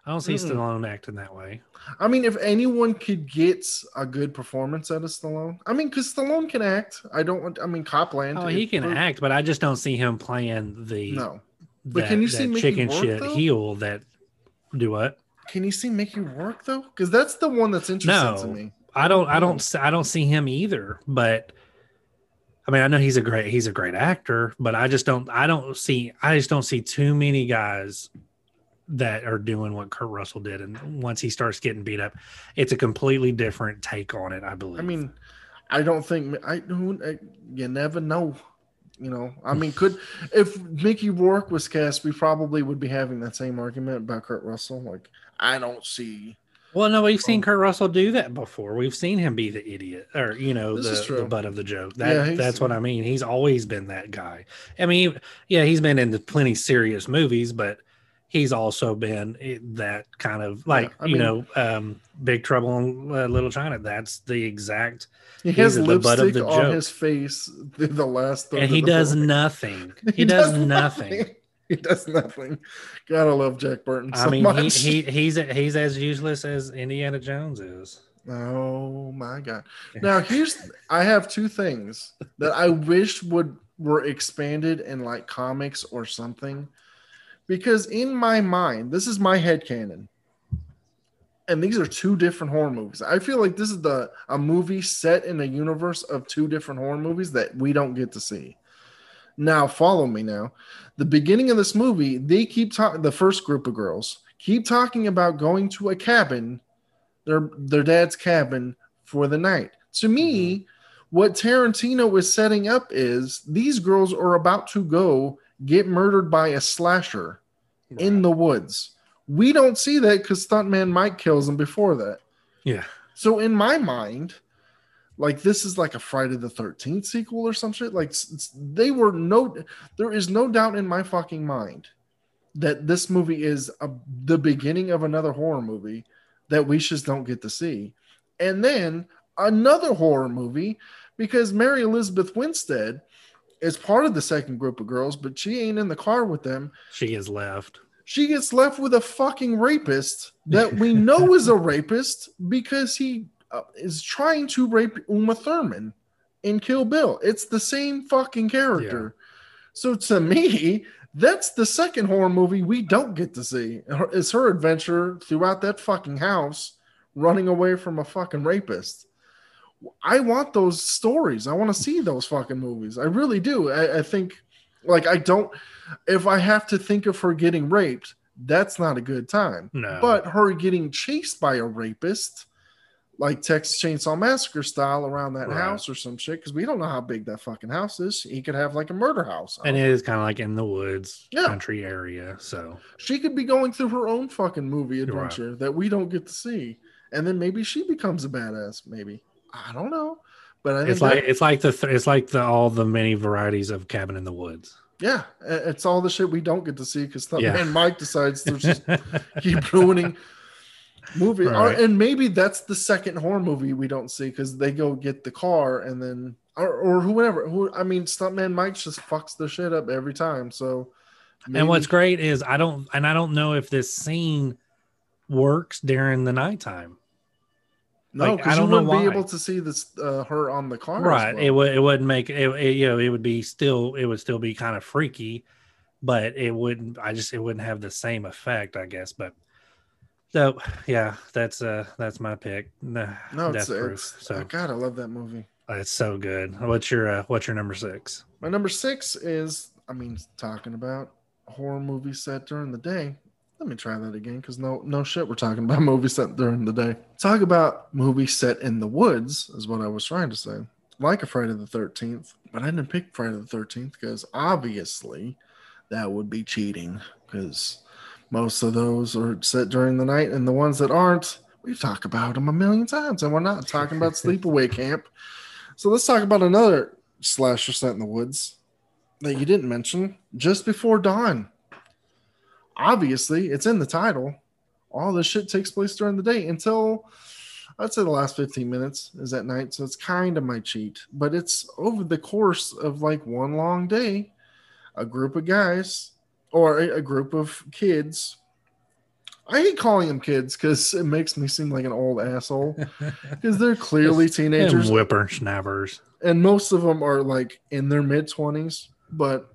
I don't see Mm-mm. Stallone acting that way. I mean, if anyone could get a good performance out of Stallone, I mean, because Stallone can act. I don't want. I mean, Copland. Oh, he can proved- act, but I just don't see him playing the No, that, But can you see Mickey chicken work, shit though? heel that do what? can you see Mickey work though? Because that's the one that's interesting to No. me. I don't I don't I don't see him either, but I mean I know he's a great he's a great actor, but I just don't I don't see I just don't see too many guys that are doing what Kurt Russell did and once he starts getting beat up, it's a completely different take on it, I believe. I mean, I don't think I, who, I you never know. You know, I mean, could <laughs> if Mickey Rourke was cast, we probably would be having that same argument about Kurt Russell. Like, I don't see. Well, no, we've seen Oh. Kurt Russell do that before. We've seen him be the idiot or, you know, the, the butt of the joke. That he's- that's what I mean. He's always been that guy. I mean, yeah, he's been in plenty serious movies, but he's also been that kind of like, I you know, um, Big Trouble in uh, Little China. That's the exact, He has the lipstick the on joke. his face through the last. and of he the <laughs> does nothing. He, does, nothing. He does nothing. Gotta love Jack Burton so I mean, he, he he's he's as useless as Indiana Jones is. Oh my god. Now here's I have two things that I wish would were expanded in like comics or something. Because in my mind, this is my head canon. And these are two different horror movies. I feel like this is the a movie set in a universe of two different horror movies that we don't get to see. Now follow me now. The beginning of this movie, they keep talking the first group of girls keep talking about going to a cabin their their dad's cabin for the night. To me, mm-hmm. what Tarantino is setting up is these girls are about to go get murdered by a slasher in the woods. We don't see that because stuntman Mike kills him before that. yeah. So in my mind, like this is like a Friday the Thirteenth sequel or some shit. Like they were no, there is no doubt in my fucking mind that this movie is a, the beginning of another horror movie that we just don't get to see, and then another horror movie because Mary Elizabeth Winstead is part of the second group of girls, but she ain't in the car with them She is left. she gets left with a fucking rapist that we <laughs> know is a rapist because he uh, is trying to rape Uma Thurman in Kill Bill. It's the same fucking character. So to me, that's the second horror movie we don't get to see. It's her adventure throughout that fucking house running away from a fucking rapist. I want those stories. I want to see those fucking movies. I really do. I, I think, like, I don't. If I have to think of her getting raped, that's not a good time. No. But her getting chased by a rapist, like Texas Chainsaw Massacre style, around that Right. house or some shit, because we don't know how big that fucking house is. He could have like a murder house. and it is kind of like in the woods Yeah. country area. So she could be going through her own fucking movie Right. adventure that we don't get to see, and then maybe she becomes a badass. Maybe I don't know, but I think it's that- like it's like the th- it's like the all the many varieties of cabin in the woods. yeah, it's all the shit we don't get to see because Yeah. man Mike decides to just <laughs> keep ruining movie, or, and maybe that's the second horror movie we don't see because they go get the car and then or, or whoever who I mean stuntman Mike just fucks the shit up every time. So And what's great is I don't and I don't know if this scene works during the nighttime. No, like, I because you don't know wouldn't be able to see this uh, her on the car, right. well. It would it wouldn't make it, it you know it would be still it would still be kind of freaky, but it wouldn't I just it wouldn't have the same effect, I guess. But so yeah, that's uh that's my pick. No, No, it's, Death Proof. it's So God, I love that movie. it's so good. What's your uh, what's your number six? My number six is, I mean, talking about horror movies set during the day. Let me try that again because no, no shit, we're talking about <laughs> movies set during the day. Talk about movies set in the woods is what I was trying to say. Like a Friday the Thirteenth, but I didn't pick Friday the Thirteenth because obviously that would be cheating because most of those are set during the night, and the ones that aren't, we've talked about them a million times, and we're not talking about <laughs> Sleepaway Camp. So let's talk about another slasher set in the woods that you didn't mention just before dawn. Obviously, it's in the title. All this shit takes place during the day until I'd say the last 15 minutes is at night. So it's kind of my cheat, but it's over the course of like one long day. A group of guys or a, a group of kids I hate calling them kids because it makes me seem like an old asshole. <laughs> Because they're clearly teenagers, and whippersnappers. and most of them are like in their mid twenties, but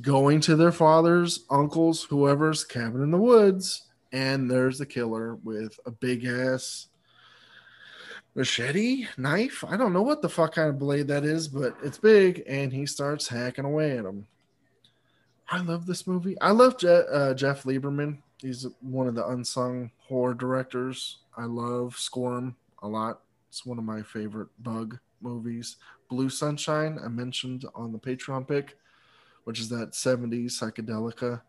going to their fathers, uncles, whoever's cabin in the woods, and there's the killer with a big ass machete, knife. I don't know what the fuck kind of blade that is, but it's big, and he starts hacking away at him. I love this movie. I love Je- uh, Jeff Lieberman. He's one of the unsung horror directors. I love Squirm a lot. It's one of my favorite bug movies. Blue Sunshine, I mentioned on the Patreon pick, which is that 70s psychedelica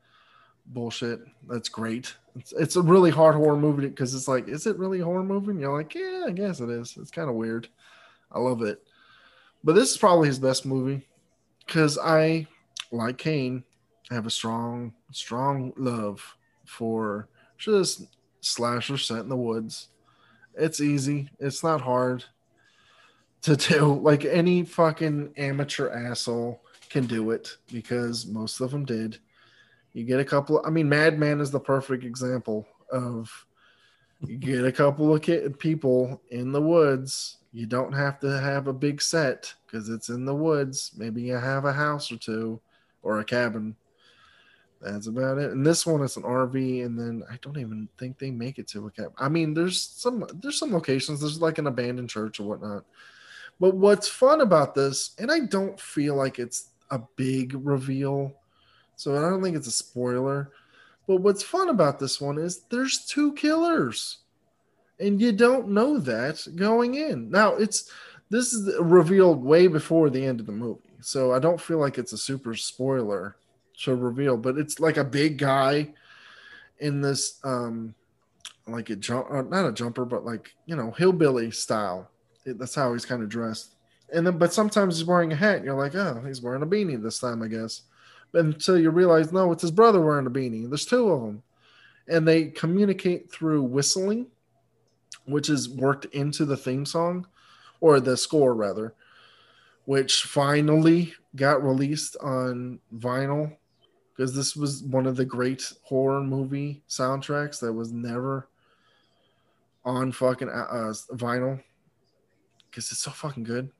bullshit. That's great. It's, it's a really hard horror movie because it's like, is it really a horror movie? And you're like, yeah, I guess it is. It's kind of weird. I love it. But this is probably his best movie because I, like Kane, have a strong, strong love for just slasher set in the woods. It's easy. It's not hard to <laughs> do. Like any fucking amateur asshole can do it because most of them did. You get a couple. I mean, Madman is the perfect example of you get a couple of people in the woods. You don't have to have a big set because it's in the woods. Maybe you have a house or two or a cabin. That's about it. And this one is an RV, and then I don't even think they make it to a cabin. I mean, there's some there's some locations. There's like an abandoned church or whatnot. But what's fun about this, and I don't feel like it's a big reveal so I don't think it's a spoiler. But what's fun about this one is there's two killers. And you don't know that going in. Now it's this is revealed way before the end of the movie. So I don't feel like it's a super spoiler to reveal, but it's like a big guy in this um like a jump uh, not a jumper, but like, you know, hillbilly style. It, that's how he's kind of dressed. And then but sometimes he's wearing a hat and you're like, oh, he's wearing a beanie this time, I guess until you realize no, it's his brother wearing a beanie. There's two of them, and they communicate through whistling, which is worked into the theme song or the score rather, which finally got released on vinyl because this was one of the great horror movie soundtracks that was never on fucking uh, vinyl because it's so fucking good.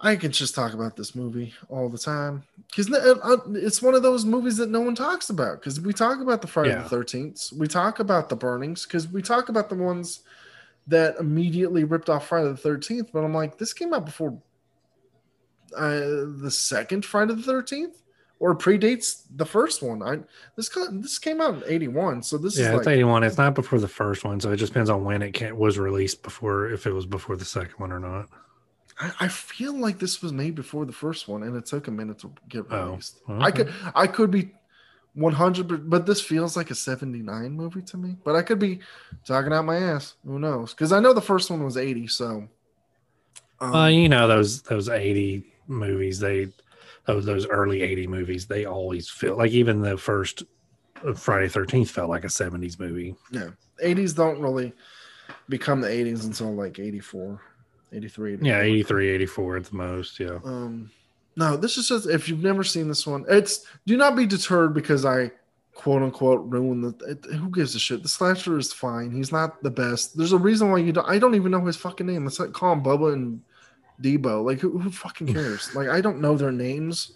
I can just talk about this movie all the time because uh, uh, it's one of those movies that no one talks about. Because we talk about the Friday yeah. the Thirteenth, we talk about the burnings, because we talk about the ones that immediately ripped off Friday the Thirteenth. But I'm like, this came out before uh, the second Friday the Thirteenth, or predates the first one. I this this came out in '81, so this yeah, is it's like, '81. It's not before the first one, so it just depends on when it was released. Before if it was before the second one or not. I, I, feel like this was made before the first one, and it took a minute to get oh, released. Oh, okay. I could I could be one hundred, but this feels like a seventy nine movie to me. But I could be talking out my ass. Who knows? Because I know the first one was eighty. So, um, uh, you know those those eighty movies. They those those early eighty movies. They always feel like even the first uh, Friday Thirteenth felt like a seventies movie. Yeah, eighties don't really become the eighties until like eighty four. 83 84. yeah 83 84 at the most yeah. Um no this is just if you've never seen this one it's do not be deterred because i quote unquote ruin the it, who gives a shit? The slasher is fine. He's not the best. There's a reason why you don't i don't even know his fucking name. Let's like call him bubba and debo. Like who, who fucking cares? <laughs> Like i don't know their names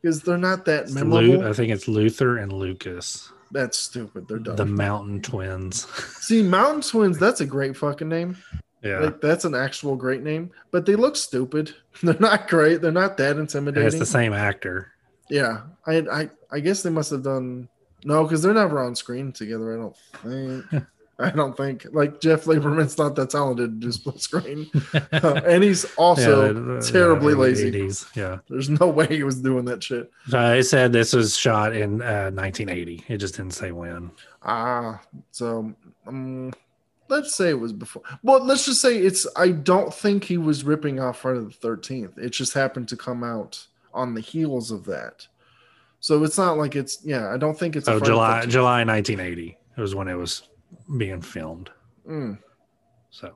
because they're not that memorable Lu- i think it's luther and lucas. That's stupid. They're dumb. The mountain twins. <laughs> See mountain twins that's a great fucking name yeah, like that's an actual great name, but they look stupid. <laughs> They're not great. They're not that intimidating. it's the same actor. Yeah, I I I guess they must have done no because they're never on screen together. I don't think. <laughs> I don't think like Jeff Lieberman's not that talented to do split screen, <laughs> uh, and he's also yeah, terribly yeah, lazy. 80s, yeah, there's no way he was doing that shit. Uh, it said this was shot in uh, 1980. It just didn't say when. Ah, so um, let's say it was before. Well, let's just say it's. I don't think he was ripping off Friday the Thirteenth. It just happened to come out on the heels of that. So it's not like it's. Yeah, I don't think it's. Oh, July July 1980 it was when it was being filmed. Mm. So,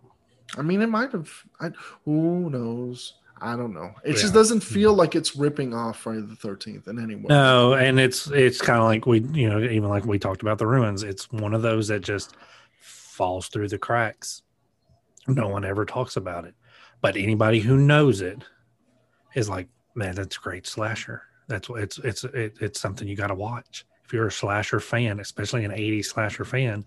I mean, it might have. I, who knows? I don't know. It Yeah. just doesn't feel like it's ripping off Friday the Thirteenth in any way. No, and it's it's kind of like we, you know, even like we talked about the ruins. It's one of those that just falls through the cracks. No one ever talks about it, but anybody who knows it is like, man, that's great slasher. That's what it's it's it, it's something you got to watch. If you're a slasher fan, especially an '80s slasher fan,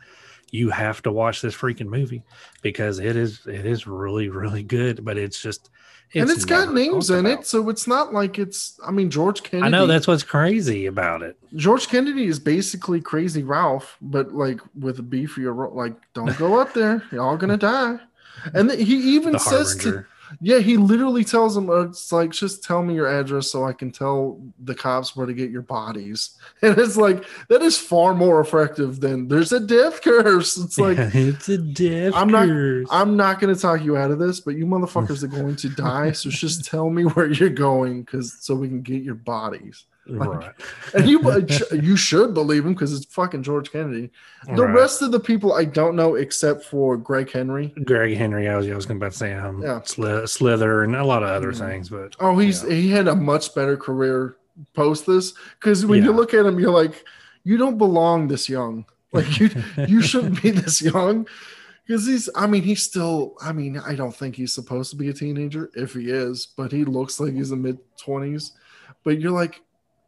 you have to watch this freaking movie because it is it is really really good. But it's just and it's got names in about. it, so it's not like it's. I mean, George Kennedy. I know that's what's crazy about it. George Kennedy is basically Crazy Ralph, but like with a beefier. Like, don't go up there; you're all gonna die. And he even The says to harbinger. Yeah, he literally tells them, uh, it's like, just tell me your address so I can tell the cops where to get your bodies. <laughs> And it's like, that is far more effective than there's a death curse. It's like, <laughs> it's a death I'm not- curse. I'm not going to talk you out of this, but you motherfuckers are going to die. So <laughs> just tell me where you're going because so we can get your bodies. Right. <laughs> And you <laughs> you should believe him because it's fucking George Kennedy. The Right. rest of the people I don't know except for Greg Henry. Greg Henry, I was, I was going to say um, Yeah. Sli- Slither and a lot of other Mhm. things, but Oh, he's Yeah. he had a much better career post this because when you look at him, you're like, you don't belong this young. <laughs> Like you you shouldn't be this young. Because he's I mean, he's still I mean, I don't think he's supposed to be a teenager if he is, but he looks like he's in mid twenties. But you're like,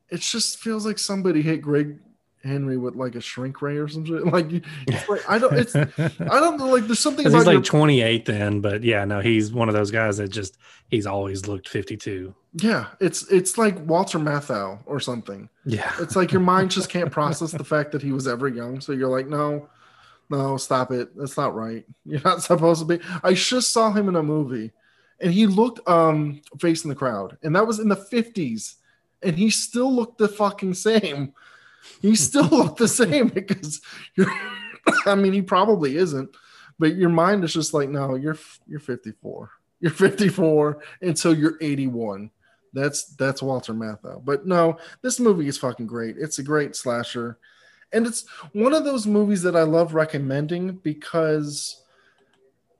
it just feels like somebody hit Greg Henry with like a shrink ray or some shit. <laughs> Like, it's like I don't it's <laughs> I don't know, like there's something he's your like 28 then, but yeah, no, he's one of those guys that just he's always looked 52. yeah, it's it's like Walter Matthau or something. Yeah, It's like your mind just can't <laughs> process the fact that he was ever young. So you're like, no, no, stop it. That's not right. You're not supposed to be. I just saw him in a movie and he looked um facing the crowd, and that was in the 50s, and he still looked the fucking same. He still <laughs> looked the same because you're <coughs> I mean, he probably isn't, but your mind is just like, no, you're you're 54. You're 54 until you're 81. That's that's Walter Matthau. But no, this movie is fucking great. It's a great slasher. And it's one of those movies that I love recommending because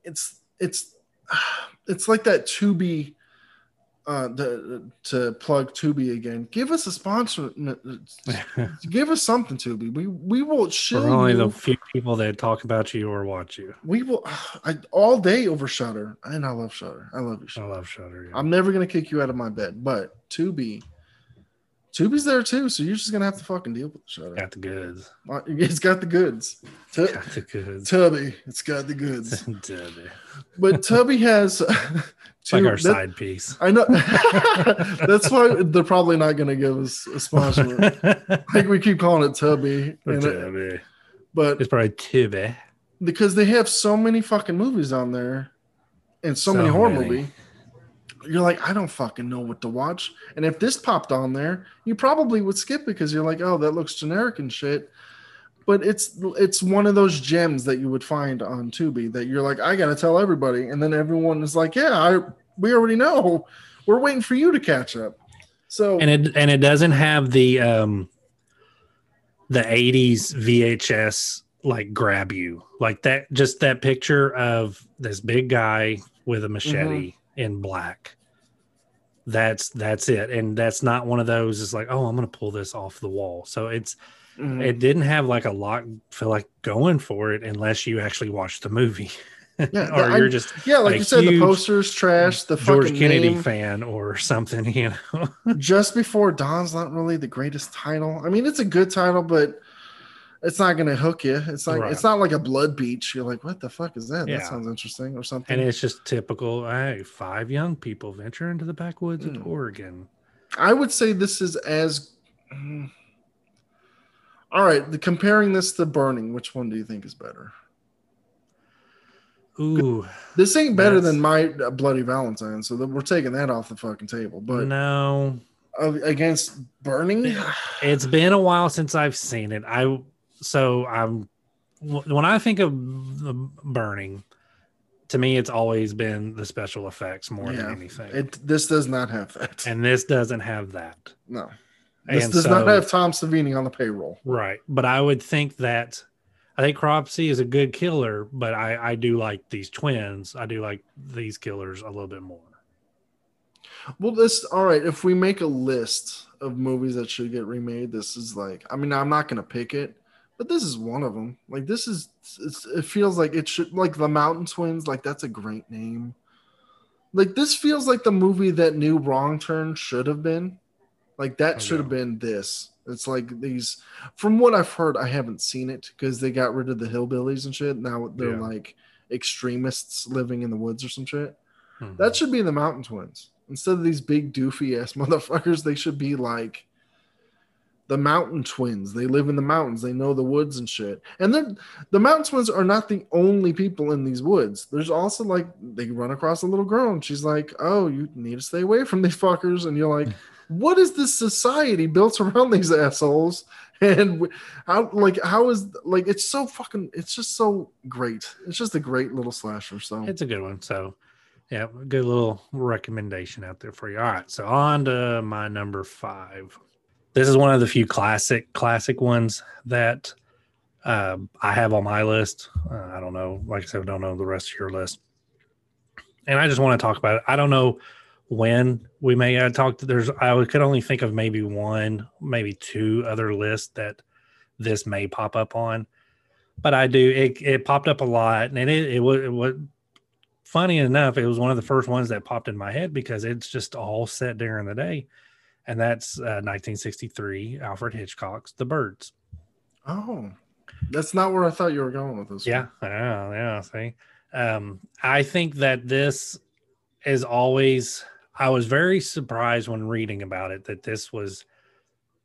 it's it's <sighs> it's like that Tubi uh the, to plug Tubi again. Give us a sponsor <laughs> give us something Tubi. We we will chill for only you. the few people that talk about you or watch you. we will I, all day over Shudder. And I love Shudder. I love you I love Shudder. Yeah. I'm never gonna kick you out of my bed, but Tubi, Tubi's there too, so you're just gonna have to fucking deal with the Shudder. got the goods. It's got the goods. Got the goods. Tubby, it's got the goods. <laughs> Debbie. But Tubby has <laughs> It's like our that- side piece. I know. <laughs> That's why they're probably not gonna give us a sponsor. I think we keep calling it Tubby, and it- but It's probably Tubby because they have so many fucking movies on there, and so, many horror many. You're like, I don't fucking know what to watch. And if this popped on there, you probably would skip because you're like, oh, that looks generic and shit. But it's it's one of those gems that you would find on Tubi that you're like, I gotta tell everybody, and then everyone is like, yeah, I we already know. We're waiting for you to catch up. So and it and it doesn't have the um the 80s VHS like grab you like that just that picture of this big guy with a machete in black that's that's it and that's not one of those it's like oh i'm gonna pull this off the wall so it's mhm. it didn't have like a lot feel like going for it unless you actually watch the movie Yeah, <laughs> or I- you're just yeah, like you said, the posters trash. The george kennedy name. fan or <laughs> something you know just before dawn's not really the greatest title i mean it's a good title but it's not going to hook you it's like Right. it's not like a blood beach you're like what the fuck is that Yeah. that sounds interesting or something And it's just typical. Hey, five young people venture into the backwoods Mm. of Oregon. i would say this is as mm. all right the comparing this to burning which one do you think is better Ooh, this ain't better than my uh, bloody valentine so we're taking that off the fucking table but no, against burning it's been a while since I've seen it. I so I'm when I think of the burning, to me, it's always been the special effects more Yeah. than anything. it this does not have that and this doesn't have that. no this And does not have tom savini on the payroll Right. But I would think that I think Cropsy is a good killer, but I, I do like these twins. I do like these killers a little bit more. Well, this all right. If we make a list of movies that should get remade, this is like. I mean, I'm not gonna pick it, but this is one of them. Like this is. it feels like it should like the Mountain Twins. Like that's a great name. Like this feels like the movie that New Wrong Turn should have been. Like that should have been this. It's like these. From what I've heard, I haven't seen it because they got rid of the hillbillies and shit. Now they're yeah. like extremists living in the woods or some shit. Mm-hmm. That should be the Mountain Twins instead of these big doofy ass <laughs> motherfuckers. They should be like the Mountain Twins. They live in the mountains. They know the woods and shit. And then the Mountain Twins are not the only people in these woods. There's also like they run across a little girl and she's like, "Oh, you need to stay away from these fuckers." And you're like, <laughs> "What is this society built around these assholes?" <laughs> And how like how is like it's so fucking it's just so great. It's just a great little slasher. So it's a good one. So yeah, good little recommendation out there for you. All right, so on to my number five. This is one of the few classic classic ones that uh, I have on my list. Uh, I don't know, like I said, I don't know the rest of your list, and I just want to talk about it. I don't know when we may talk. There's I could only think of maybe one, maybe two other lists that this may pop up on, but I do. It, it popped up a lot, and it it was, it was funny enough, it was one of the first ones that popped in my head because it's just all set during the day. And that's uh, 1963, Alfred Hitchcock's The Birds. Oh, that's not where I thought you were going with this. Yeah, one. yeah, yeah. See, um, I think that this is always. I was very surprised when reading about it that this was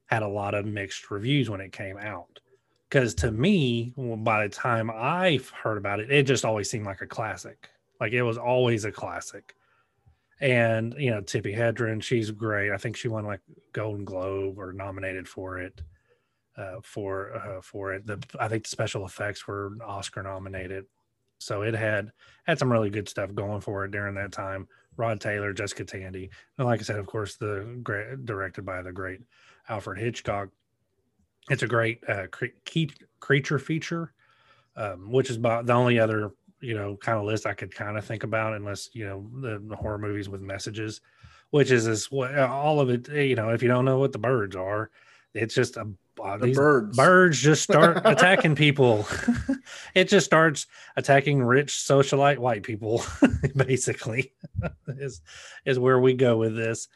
had a lot of mixed reviews when it came out. Because to me, by the time I heard about it, it just always seemed like a classic. Like it was always a classic. And you know, Tippi Hedren, she's great. I think she won like Golden Globe or nominated for it. Uh, for uh, for it, the I think the special effects were Oscar nominated, so it had had some really good stuff going for it during that time. Rod Taylor, Jessica Tandy, and like I said, of course, the great directed by the great Alfred Hitchcock. It's a great uh, cre- creature feature, um, which is about the only other you know kind of list I could kind of think about, unless you know the, the horror movies with messages, which is this all of it. Eh, you know, if you don't know what the birds are, it's just a uh, these birds. birds just start <laughs> attacking people. <laughs> it just starts attacking rich socialite white people, <laughs> basically, is is where we go with this,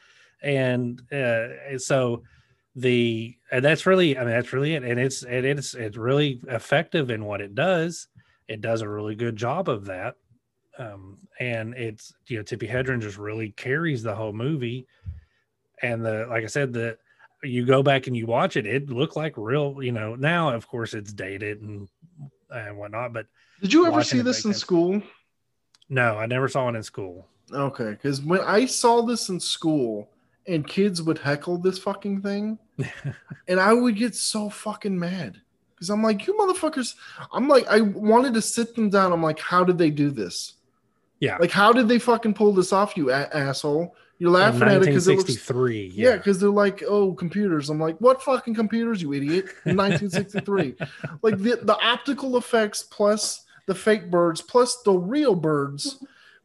and uh, so the and that's really I mean that's really it, and it's and it's it's really effective in what it does it does a really good job of that. Um, and it's you know Tippi Hedren just really carries the whole movie. And the like I said, the you go back and you watch it, it looked like real. You know, now of course it's dated and and whatnot. But did you ever see this in sense. school? No, I never saw it in school. Okay, because when I saw this in school and kids would heckle this fucking thing, <laughs> and I would get so fucking mad because I'm like, you motherfuckers. I'm like, I wanted to sit them down. I'm like, how did they do this? Yeah. Like, how did they fucking pull this off, you a- asshole? You're laughing at it because it looks three. Yeah, because yeah, they're like, oh, computers. I'm like, what fucking computers, you idiot? <laughs> In 1963, like the the optical effects plus the fake birds plus the real birds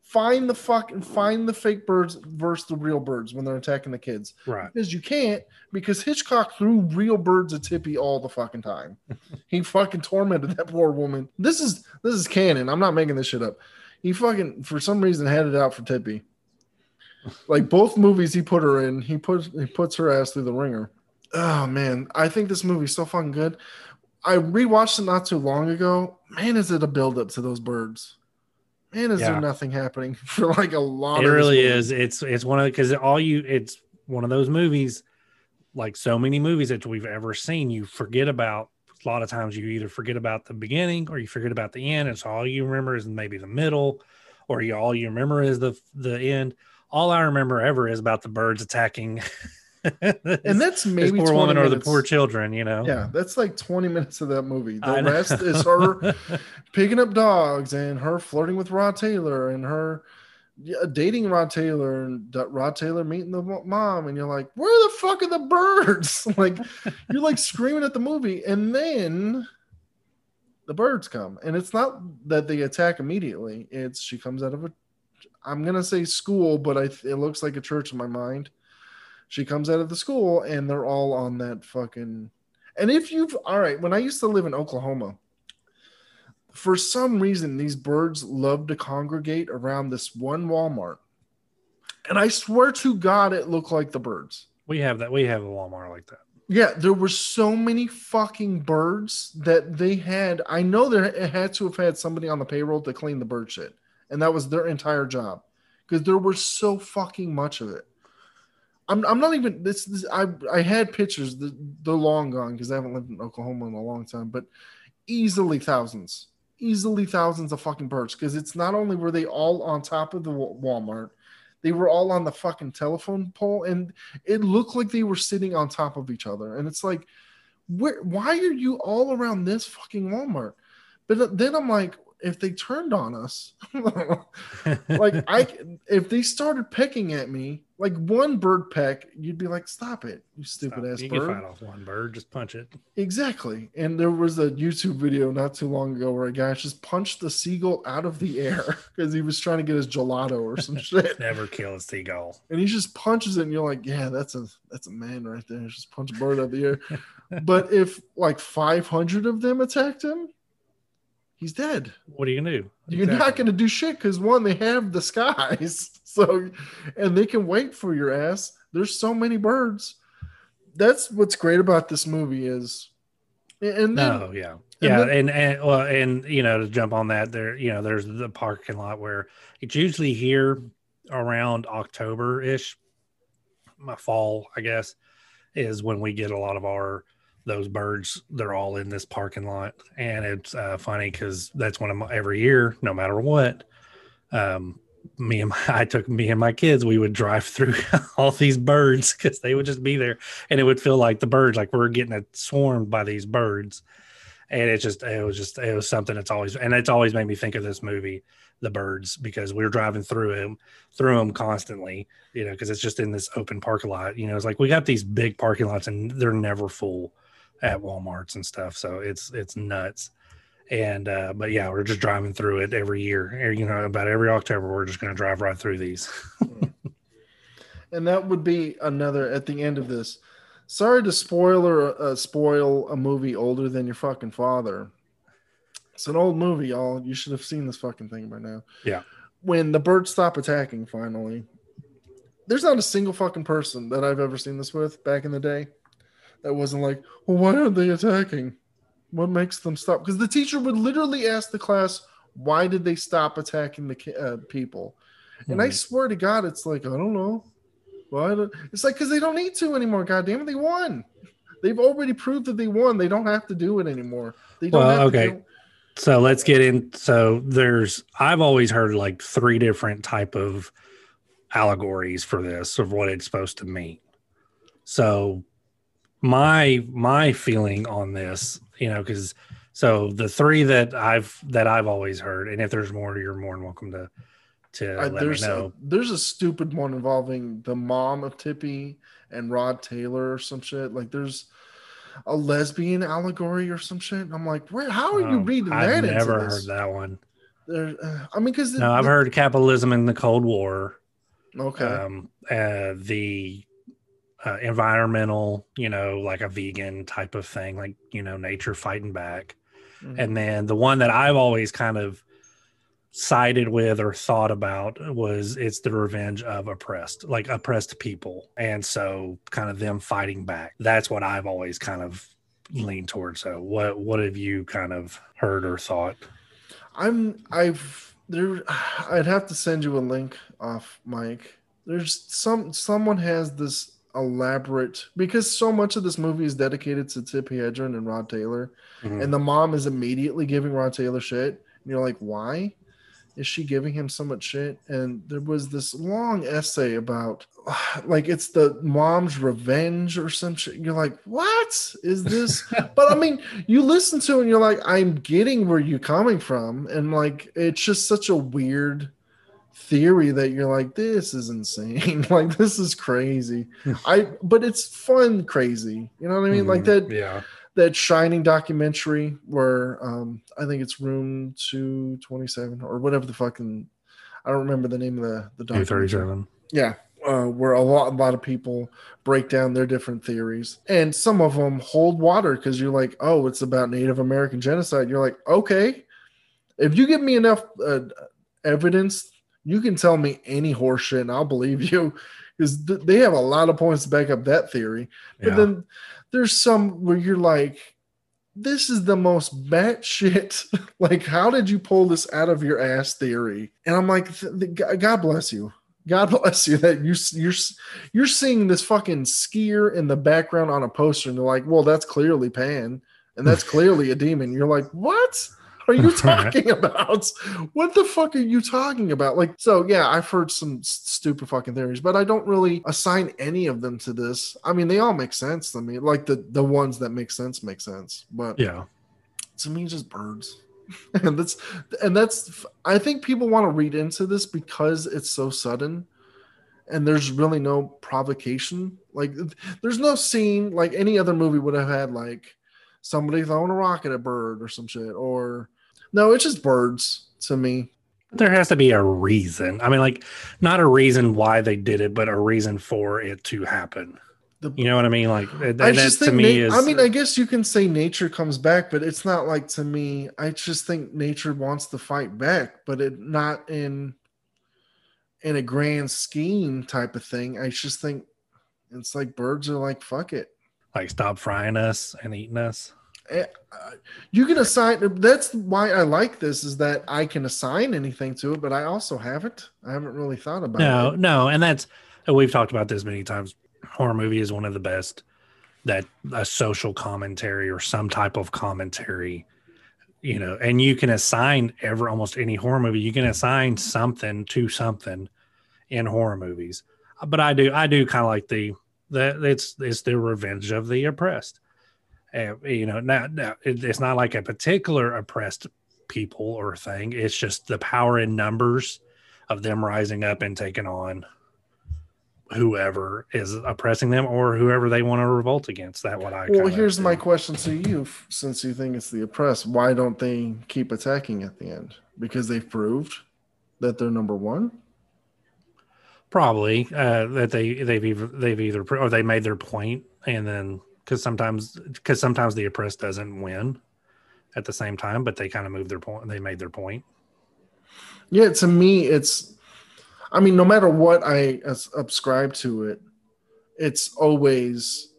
find the fucking find the fake birds versus the real birds when they're attacking the kids. Right. Because you can't because Hitchcock threw real birds at Tippi all the fucking time. <laughs> he fucking tormented that poor woman. This is this is canon. I'm not making this shit up. He fucking for some reason had it out for Tippi. Like both movies he put her in, he puts he puts her ass through the ringer. Oh man, I think this movie's so fucking good. I rewatched it not too long ago. Man, is it a build up to those birds? Man, is yeah. there nothing happening <laughs> for like a lot? It really is. It's it's one of because all you it's one of those movies, like so many movies that we've ever seen. You forget about a lot of times. You either forget about the beginning or you forget about the end. It's all you remember is maybe the middle, or you all you remember is the the end. All I remember ever is about the birds attacking <laughs> and that's maybe poor woman minutes. or the poor children, you know. Yeah, that's like 20 minutes of that movie. The rest is <laughs> her picking up dogs and her flirting with Rod Taylor and her dating Rod Taylor and Rod Taylor meeting the mom, and you're like, where the fuck are the birds? <laughs> like, you're like screaming at the movie, and then the birds come, and it's not that they attack immediately. It's she comes out of a I'm gonna say school, but I it looks like a church in my mind. She comes out of the school and they're all on that fucking. And if you've all right, when I used to live in Oklahoma, for some reason these birds love to congregate around this one Walmart, and I swear to God, it looked like the birds. We have that. We have a Walmart like that. Yeah, there were so many fucking birds that they had. I know there had to have had somebody on the payroll to clean the bird shit, and that was their entire job because there was so fucking much of it. I'm, I'm not even this, this I I had pictures the, they're long gone because I haven't lived in Oklahoma in a long time, but easily thousands, easily thousands of fucking birds because it's not only were they all on top of the Walmart, they were all on the fucking telephone pole, and it looked like they were sitting on top of each other. And it's like, where? Why are you all around this fucking Walmart? But then I'm like, if they turned on us, <laughs> like I, if they started pecking at me, like one bird peck, you'd be like, "Stop it, you stupid Stop. ass you bird!" You can fight off one bird, just punch it. Exactly. And there was a YouTube video not too long ago where a guy just punched the seagull out of the air <laughs> because he was trying to get his gelato or some <laughs> shit. Never kill a seagull. And he just punches it, and you're like, "Yeah, that's a that's a man right there. Just punch a bird out of the air." <laughs> but if like 500 of them attacked him, he's dead. What are you gonna do? You're exactly. not gonna do shit because one, they have the skies, <laughs> so and they can wait for your ass. There's so many birds. That's what's great about this movie is, and then, no, yeah, yeah, and, then, and and well, and you know to jump on that, there, you know, there's the parking lot where it's usually here around October ish, my fall, I guess, is when we get a lot of our those birds they're all in this parking lot. And it's uh, funny because that's one of my every year no matter what um, me and my, <laughs> i took me and my kids we would drive <laughs> through <laughs> all these birds because they would just be there. And it would feel like the birds like we are getting swarmed by these birds. And it just it was just it was something that's always and it's always made me think of this movie the birds because we were driving through them through them constantly you know because it's just in this open parking lot you know it's like we got these big parking lots and they're never full at Walmarts and stuff. So it's it's nuts. And uh, but yeah, we're just driving through it every year. You know, about every October, we're just going to drive right through these. <laughs> and that would be another at the end of this. Sorry to spoil or uh, spoil a movie older than your fucking father. It's an old movie, y'all. You should have seen this fucking thing by now. Yeah. When the birds stop attacking, finally, there's not a single fucking person that I've ever seen this with back in the day that wasn't like, well, why aren't they attacking? What makes them stop? Because the teacher would literally ask the class, why did they stop attacking the uh, people? Mm-hmm. And I hmm. swear to God, it's like, I don't know. Why? It's like, because they don't need to anymore. God damn it, they won. They've already proved that they won. They don't have to do it anymore. They don't well, okay. So let's get in. So there's, I've always heard like three different type of allegories for this of what it's supposed to mean. So my my feeling on this, you know, because so the three that I've that I've always heard, and if there's more, you're more than welcome to to uh, let me know. A, there's a stupid one involving the mom of Tippi and Rod Taylor or some shit. Like there's a lesbian allegory or some shit. I'm like, where? How are you oh, reading I've that? I've never heard that one. There, uh, I mean, because no, I've heard capitalism in the Cold War. Okay. Um, uh, the uh, environmental, you know, like a vegan type of thing, like, you know, nature fighting back. Mm-hmm. And then the one that I've always kind of sided with or thought about was it's the revenge of oppressed, like oppressed people. And so kind of them fighting back. That's what I've always kind of leaned towards. So what what have you kind of heard or thought? I'm I've there <sighs> I'd have to send you a link off Mike. There's some someone has this elaborate because so much of this movie is dedicated to Tip Hedren and Rod Taylor, mm-hmm. and the mom is immediately giving Rod Taylor shit. And you're like, why is she giving him so much shit? And there was this long essay about <sighs> like it's the mom's revenge or some shit. You're like, what is this? <laughs> but I mean, you listen to it and you're like, I'm getting where you're coming from, and like it's just such a weird theory that you're like this is insane <laughs> like this is crazy i but it's fun crazy you know what i mean mm-hmm. like that yeah that shining documentary where um i think it's room 227 or whatever the fucking I don't remember the name of the the documentary. 37. Yeah, uh, where a lot a lot of people break down their different theories, and some of them hold water because you're like, oh, it's about Native American genocide. You're like, okay, if you give me enough uh, evidence, you can tell me any horseshit, and I'll believe you, because th- they have a lot of points to back up that theory. But Yeah. then there's some where you're like, this is the most batshit. <laughs> like, how did you pull this out of your ass theory? And I'm like, th- th- God bless you. God <laughs> bless you that you you're you're seeing this fucking skier in the background on a poster, and you're like, well, that's clearly Pan, and that's <laughs> clearly a demon. You're like, what? Are you <laughs> talking about? What the fuck are you talking about? Like, so yeah, I've heard some stupid fucking theories, but I don't really assign any of them to this. I mean, they all make sense to me. Like the the ones that make sense make sense, but Yeah. to me, just birds. <laughs> and that's and that's. I think people want to read into this because it's so sudden, and there's really no provocation. Like, there's no scene like any other movie would have had, like somebody throwing a rock at a bird or some shit, or no, it's just birds to me. There has to be a reason. I mean, like, not a reason why they did it, but a reason for it to happen. The, You know what I mean? Like, and I that just to me na- is. I mean, I guess you can say nature comes back, but it's not like to me. I just think nature wants to fight back, but it not in in a grand scheme type of thing. I just think it's like birds are like fuck it. like, stop frying us and eating us. Eh, uh, You can assign. That's why I like this is that I can assign anything to it, but I also haven't. I haven't really thought about No, it. no, and that's we've talked about this many times. Horror movie is one of the best that a social commentary or some type of commentary, you know, and you can assign ever almost any horror movie, you can assign something to something in horror movies. But I do, I do kind of like the that it's it's the revenge of the oppressed. Uh, you know, now, now it's not like a particular oppressed people or thing. It's just the power in numbers of them rising up and taking on whoever is oppressing them or whoever they want to revolt against. That what I Well, here's my question to you: Since you think it's the oppressed, why don't they keep attacking at the end? Because they've proved that they're number one. probably uh, that they they've either they've either or they made their point and then because sometimes because sometimes the oppressed doesn't win at the same time, but they kind of moved their point. They made their point. Yeah, to me, it's. I mean, no matter what I subscribe to it, it's always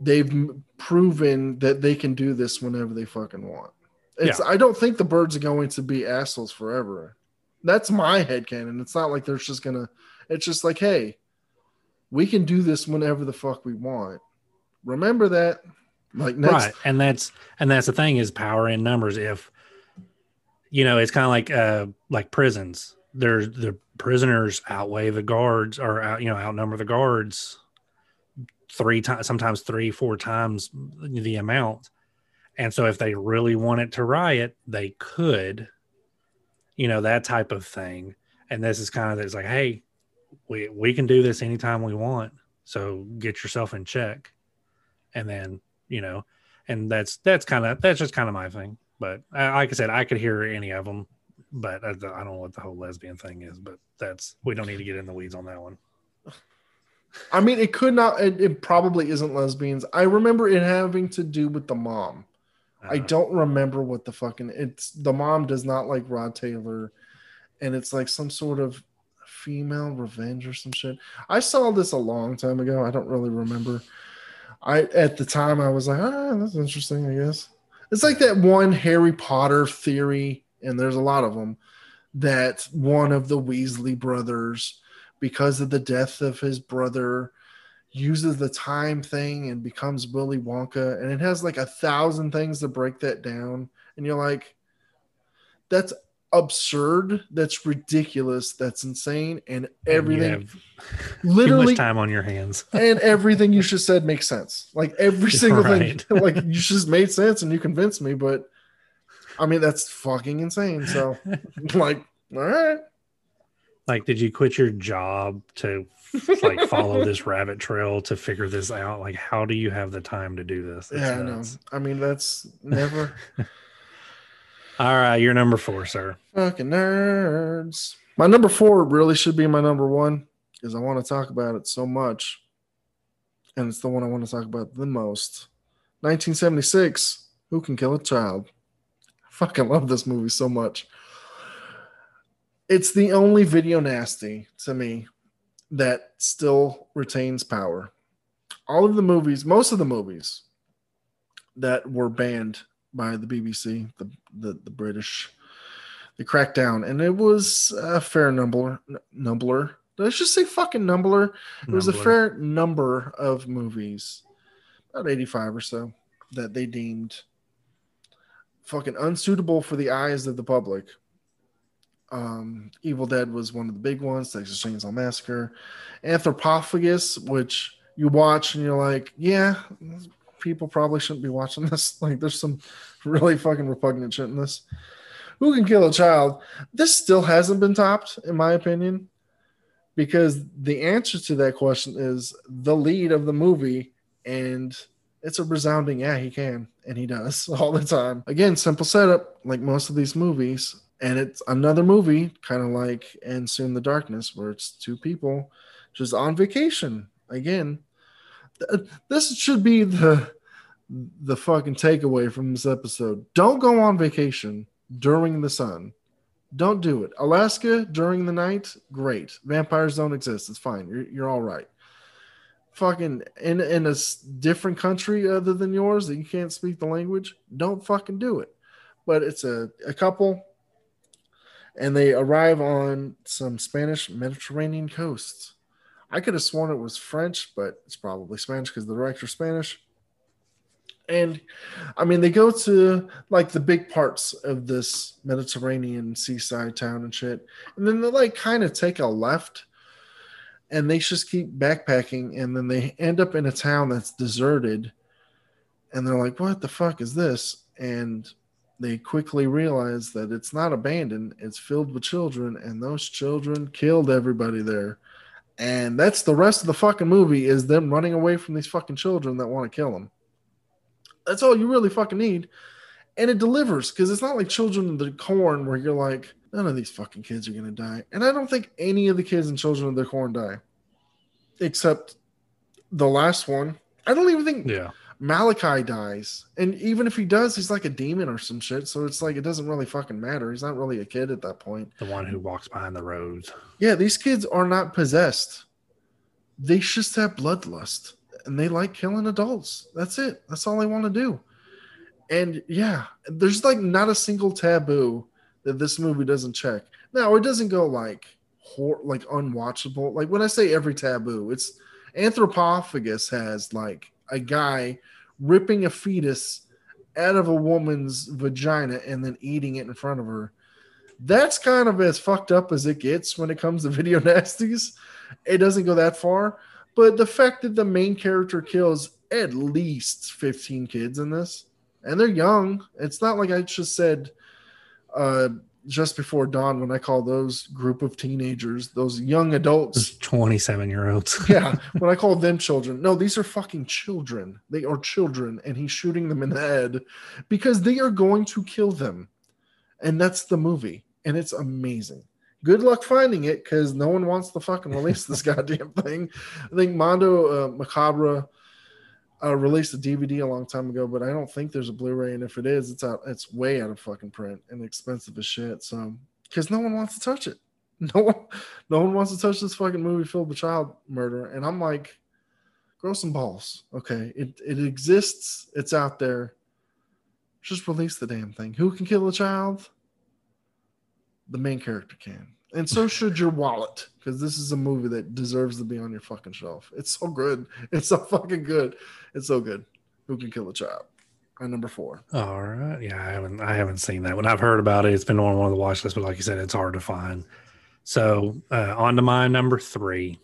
they've proven that they can do this whenever they fucking want. It's. I don't think the birds are going to be assholes forever. That's my head headcanon. It's not like they're just gonna. It's just like, hey, we can do this whenever the fuck we want. Remember that. Like next, right. And that's and that's the thing is power in numbers. If you know it's kind of like uh like prisons. There's the prisoners outweigh the guards or out you know outnumber the guards three times sometimes three four times the amount. And so if they really wanted to riot they could you know that type of thing. And this is kind of it's like hey we we can do this anytime we want. So get yourself in check and then you know and that's that's kind of that's just kind of my thing but uh, like i said i could hear any of them but I, I don't know what the whole lesbian thing is but that's we don't need to get in the weeds on that one I mean, it could not. It, it probably isn't lesbians. I remember it having to do with the mom. I Uh, don't remember what the fucking it's the mom does not like Rod Taylor, and it's like some sort of female revenge or some shit. I saw this a long time ago. I don't really remember. I at the time I was like, ah, that's interesting. I guess it's like that one Harry Potter theory, and there's a lot of them. That one of the Weasley brothers, because of the death of his brother, uses the time thing and becomes Willy Wonka, and it has like a thousand things to break that down, and you're like, that's absurd, that's ridiculous, that's insane, and and everything, <laughs> too literally, much time on your hands <laughs> and everything you just said makes sense. Like every <laughs> single Right. thing, like you just made sense, and you convinced me. But I mean, that's fucking insane. So, like, all right, like did you quit your job to like follow this rabbit trail to figure this out like how do you have the time to do this It's yeah, I know. I mean, that's never. All right, you're number four, sir. Fucking nerds. My number four really should be my number one because I want to talk about it so much. And it's the one I want to talk about the most. 1976 Who Can Kill a Child? I fucking love this movie so much. It's the only video nasty to me that still retains power. All of the movies, most of the movies that were banned by the BBC, the the, the British, they cracked down, and it was a fair number. Number. Let's just say fucking number. It was a fair number of movies, about eighty-five or so, that they deemed fucking unsuitable for the eyes of the public. Um, Evil Dead was one of the big ones. Texas Chainsaw Massacre, Anthropophagus, which you watch and you're like, yeah, people probably shouldn't be watching <laughs> this. Like, there's some really fucking repugnant shit in this. Who can kill a child? This still hasn't been topped, in my opinion, because the answer to that question is the lead of the movie, and it's a resounding yeah, he can, and he does <laughs> all the time. Again, simple setup, like most of these movies, and it's another movie, kind of like And Soon the Darkness, where it's two people just on vacation. Again, this should be the the fucking takeaway from this episode. Don't go on vacation during the sun. Don't do it. Alaska during the night, great. Vampires don't exist. It's fine. You're you're all right. Fucking in in a different country other than yours that you can't speak the language, don't fucking do it. But it's a, a couple and they arrive on some Spanish Mediterranean coasts. I could have sworn it was French, but it's probably Spanish because the director's Spanish. And I mean, they go to like the big parts of this Mediterranean seaside town and shit. And then they like kind of take a left and they just keep backpacking. And then they end up in a town that's deserted. And they're like, what the fuck is this? And they quickly realize that it's not abandoned, it's filled with children. And those children killed everybody there. And that's the rest of the fucking movie is them running away from these fucking children that want to kill them. That's all you really fucking need. And it delivers because it's not like Children of the Corn where you're like, none of these fucking kids are going to die. And I don't think any of the kids in Children of the Corn die, except the last one. I don't even think Yeah. Malachi dies. And even if he does, he's like a demon or some shit. So it's like, it doesn't really fucking matter. He's not really a kid at that point. The one who walks behind the roads. Yeah, these kids are not possessed. They just have bloodlust and they like killing adults. That's it. That's all they want to do. And yeah, there's like not a single taboo that this movie doesn't check. Now, it doesn't go like hor- like unwatchable. Like when I say every taboo, it's Anthropophagus has like a guy ripping a fetus out of a woman's vagina and then eating it in front of her that's kind of as fucked up as it gets when it comes to <laughs> video nasties. It doesn't go that far, but the fact that the main character kills at least 15 kids in this, and they're young. It's not like I just said uh, just before dawn when I call those group of teenagers, those young adults. 27 year olds. <laughs> yeah, when I call them children. No, these are fucking children. They are children, and he's shooting them in the head because they are going to kill them. And that's the movie. And it's amazing. Good luck finding it because no one wants to fucking release this <laughs> goddamn thing. I think Mondo uh, Macabro uh, released a DVD a long time ago, but I don't think there's a Blu-ray. And if it is, it's out. It's way out of fucking print and expensive as shit. So because no one wants to touch it. <laughs> No one, no one wants to touch this fucking movie filled with child murder. And I'm like, grow some balls. Okay, it it exists. It's out there. Just release the damn thing. Who can kill a child? The main character can. And so should your wallet, because this is a movie that deserves to be on your fucking shelf. It's so good. <laughs> It's so fucking good. It's so good. Who can kill a child? My number four. All right. Yeah, I haven't I haven't seen that one. I've heard about it. It's been on one of the watch lists, but like you said, it's hard to find. So uh, on to my number three.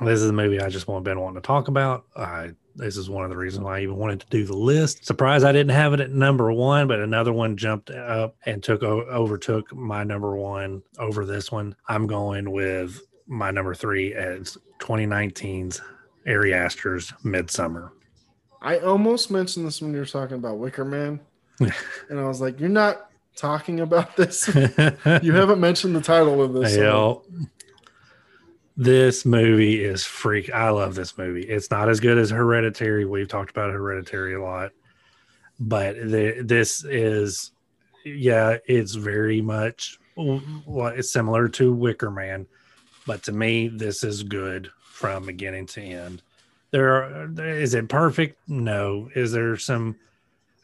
This is a movie I just want been wanting to talk about. I this is one of the reasons why I even wanted to do the list. Surprised I didn't have it at number one, but another one jumped up and took overtook my number one over this one. I'm going with my number three as 2019's Ari Aster's Midsommar. I almost mentioned this when you were talking about Wicker Man. <laughs> and I was like, you're not talking about this. <laughs> you haven't mentioned the title of this. <laughs> Hell, this movie is freak. I love this movie. It's not as good as Hereditary. We've talked about Hereditary a lot, but the, this is, yeah, it's very much it's similar to Wicker Man, but to me, this is good from beginning to end. There are, is it perfect? No. Is there some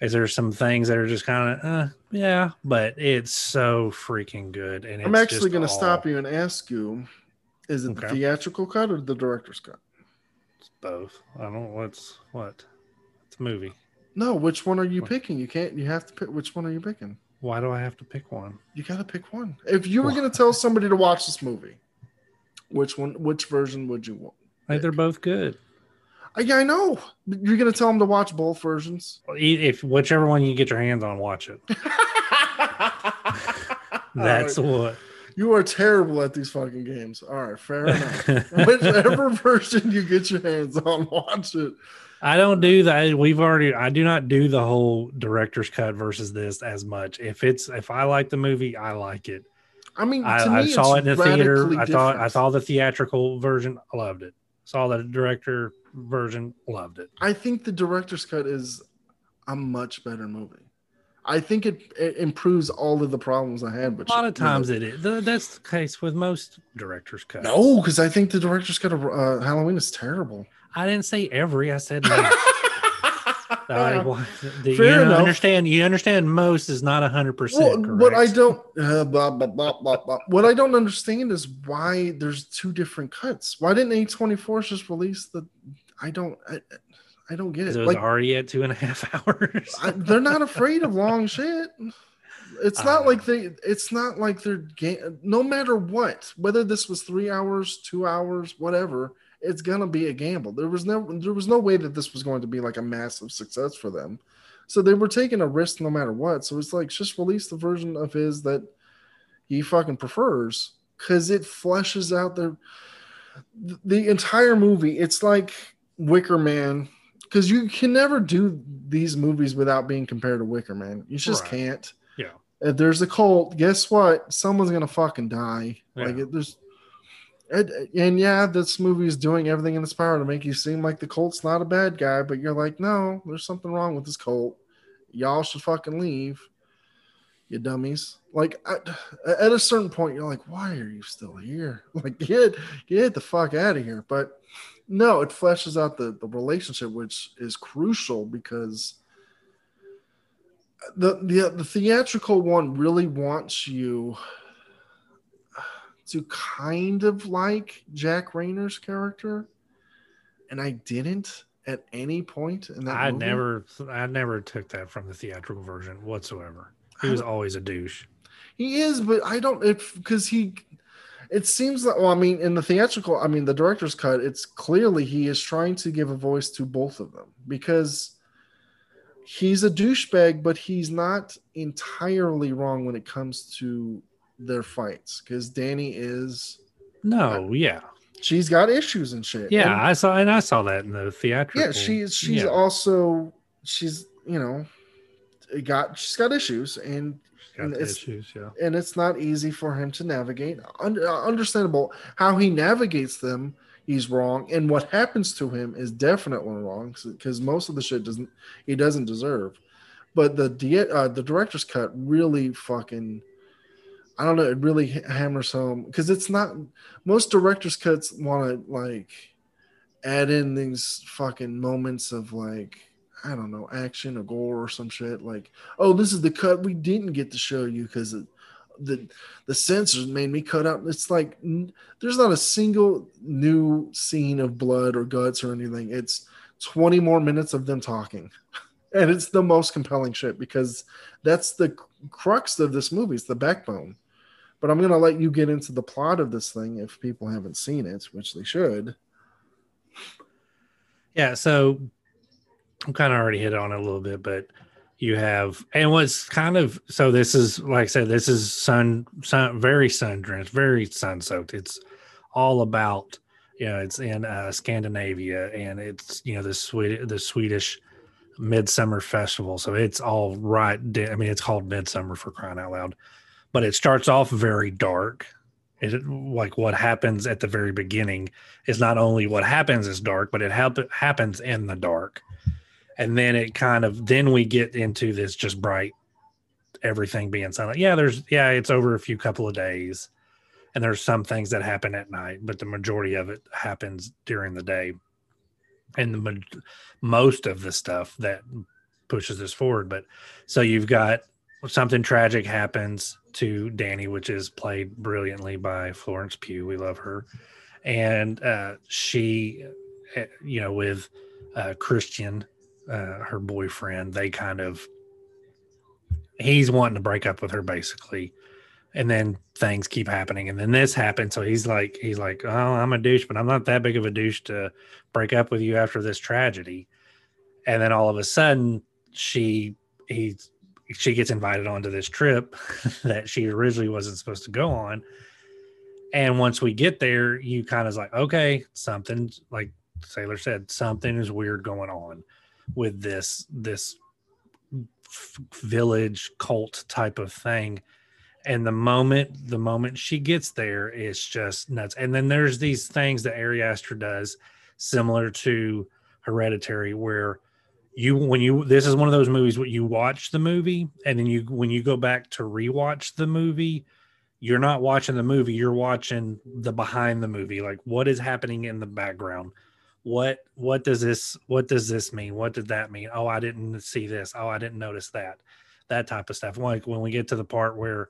is there some things that are just kind of uh, yeah, but it's so freaking good. And I'm actually going to all... stop you and ask you: Is it okay. the theatrical cut or the director's cut? It's both. I don't know what's what. It's a movie. No, which one are you what? picking? You can't. You have to pick. Which one are you picking? Why do I have to pick one? You got to pick one. If you were going to tell somebody to watch this movie, which one? Which version would you want? Like they're both good. Yeah, I know. You're gonna tell them to watch both versions. If whichever one you get your hands on, watch it. <laughs> That's right. what. You are terrible at these fucking games. All right, fair <laughs> enough. Whichever version you get your hands on, <laughs> watch it. I don't do that. We've already. I do not do the whole director's cut versus this as much. If it's if I like the movie, I like it. I mean, I, me, I saw it in the theater. I thought I saw the theatrical version. I loved it. Saw the director version, loved it. I think the director's cut is a much better movie. I think it, it improves all of the problems I had. But a lot of times it is. That's the case with most director's cuts. No, because I think the director's cut of uh, Halloween is terrible. I didn't say every. I said most. <laughs> Uh, well, <laughs> the, you understand. You understand. Most is not hundred percent. What I don't, uh, blah, blah, blah, blah, blah. what I don't understand is why there's two different cuts. Why didn't A24 just release the? I don't. I, I don't get it. It was like, already at two and a half <laughs> hours. I, they're not afraid of long shit. It's not like they. It's not like they're. Ga- no matter what, whether this was three hours, two hours, whatever it's gonna be a gamble. There was no there was no way that this was going to be like a massive success for them. So they were taking a risk no matter what. So it's like just release the version of his that he fucking prefers because it fleshes out the the entire movie. It's like Wicker Man because you can never do these movies without being compared to Wicker Man. You just right. can't. Yeah. If there's a cult, guess what? Someone's gonna fucking die. Yeah. Like it, there's and, and, yeah, this movie is doing everything in its power to make you seem like the cult's not a bad guy, but you're like, no, there's something wrong with this cult. Y'all should fucking leave, you dummies. Like at a certain point, you're like, why are you still here? <laughs> Like get get the fuck out of here. But no, it fleshes out the the relationship, which is crucial because the the the theatrical one really wants you to kind of like Jack Reynor's character, and I didn't at any point in that. I movie. never, I never took that from the theatrical version whatsoever. He was always a douche. He is, but I don't. If because he, it seems that. Well, I mean, in the theatrical, I mean, the director's cut, it's clearly he is trying to give a voice to both of them because he's a douchebag, but he's not entirely wrong when it comes to their fights because Danny is no, uh, yeah, she's got issues and shit. Yeah, and, I saw and I saw that in the theatrical. Yeah, she's she's yeah. also she's you know got she's got issues and, and it's issues, yeah, and it's not easy for him to navigate. Un- uh, understandable how he navigates them. He's wrong, and what happens to him is definitely wrong because most of the shit doesn't he doesn't deserve. But the uh, the director's cut really fucking I don't know. It really hammers home because it's not most directors' cuts want to like add in these fucking moments of like I don't know action or gore or some shit. Like, oh, this is the cut we didn't get to show you because the the censors made me cut out. It's like there's not a single new scene of blood or guts or anything. It's 20 more minutes of them talking. <laughs> And it's the most compelling shit because that's the crux of this movie. It's the backbone. But I'm going to let you get into the plot of this thing if people haven't seen it, which they should. Yeah, so I'm kind of already hit on it a little bit, but you have and what's kind of so this is like I said, this is sun sun very sun drenched, very sun soaked. It's all about you know it's in uh, Scandinavia and it's you know the Swedish the Swedish Midsummer Festival. So it's all right. I mean, it's called Midsommar for crying out loud, but it starts off very dark. It like what happens at the very beginning is not only what happens is dark, but it hap- happens in the dark, and then it kind of then we get into this just bright everything being silent. Yeah, there's yeah, it's over a few couple of days, and there's some things that happen at night, but the majority of it happens during the day and the most of the stuff that pushes this forward. But so you've got something tragic happens to Danny, which is played brilliantly by Florence Pugh. We love her, and uh, she, eh, you know, with uh, Christian, uh, her boyfriend, they kind of he's wanting to break up with her basically. And then things keep happening and then this happens. So he's like he's like oh i'm a douche but i'm not that big of a douche to break up with you after this tragedy. And then all of a sudden she he she gets invited onto this trip <laughs> that she originally wasn't supposed to go on. And once we get there you kind of like okay something like sailor said something is weird going on with this this village cult type of thing. And the moment the moment she gets there it's just nuts. And then there's these things that Ari Aster does similar to hereditary where you when you this is one of those movies where you watch the movie and then you when you go back to rewatch the movie you're not watching the movie you're watching the behind the movie. Like what is happening in the background what what does this what does this mean? What did that mean? Oh i didn't see this. Oh i didn't notice that. That type of stuff. Like when we get to the part where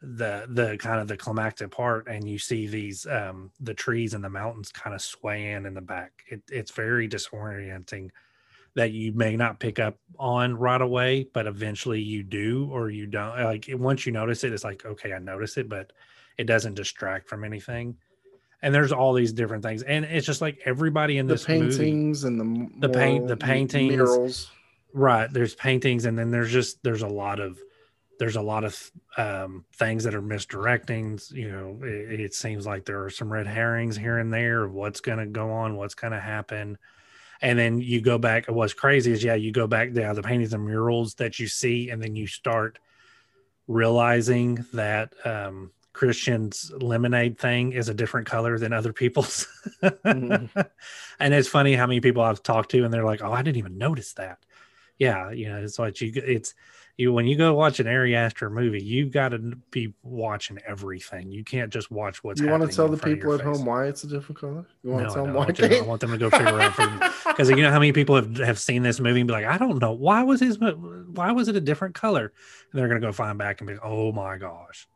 the the kind of the climactic part and you see these um the trees and the mountains kind of swaying in the back it, it's very disorienting that you may not pick up on right away but eventually you do or you don't. Like once you notice it it's like okay i notice it but it doesn't distract from anything and there's all these different things and it's just like everybody in the this paintings movie, and the the paint the paintings murals. right there's paintings and then there's just there's a lot of there's a lot of um, things that are misdirecting. You know, it, it, seems like there are some red herrings here and there of what's going to go on, what's going to happen. And then you go back. What's crazy is, yeah, you go back down the paintings and murals that you see, and then you start realizing that um, Christian's lemonade thing is a different color than other people's. mm-hmm. <laughs> And it's funny how many people I've talked to, and they're like, "Oh, I didn't even notice that." Yeah, you know, it's like you. It's you when you go watch an Ari Aster movie, you've got to be watching everything. You can't just watch what's. You want to tell the people at home why it's a different color? You want no, to tell them why? I want, I want them to go figure out because <laughs> you know how many people have, have seen this movie and be like, I don't know why was his why was it a different color? And they're gonna go find back and be, like, oh my gosh,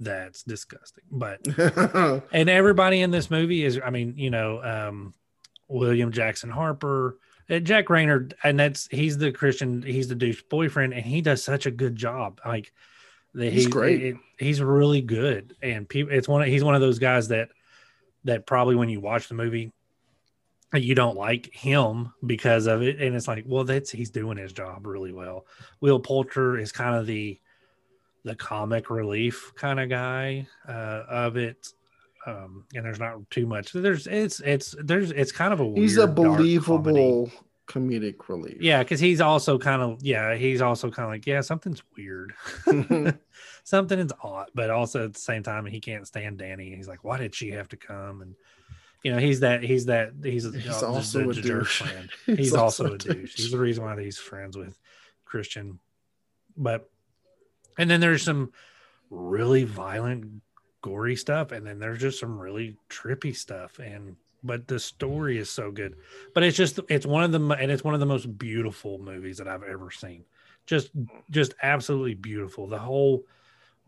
that's disgusting. But <laughs> and everybody in this movie is, I mean, you know, um, William Jackson Harper. Uh, Jack Reynor, and that's he's the Christian, he's the douche boyfriend, and he does such a good job. Like the, he's he, great. It, he's really good, and people, it's one. Of, he's one of those guys that that probably when you watch the movie, you don't like him because of it, and it's like, well, that's he's doing his job really well. Will Poulter is kind of the the comic relief kind of guy uh, of it um, and there's not too much. There's it's it's there's it's kind of a he's a believable comedic relief. Yeah, because he's also kind of yeah he's also kind of like yeah something's weird, <laughs> <laughs> something is odd, but also at the same time he can't stand Danny. He's like why did she have to come and you know he's that he's that he's, he's also a, a douche. he's, he's also, a douche. douche. He's the reason why he's friends with Christian, but and then there's some really violent gory stuff and then there's just some really trippy stuff and but the story is so good. But it's just it's one of the and it's one of the most beautiful movies that i've ever seen. Just just absolutely beautiful. The whole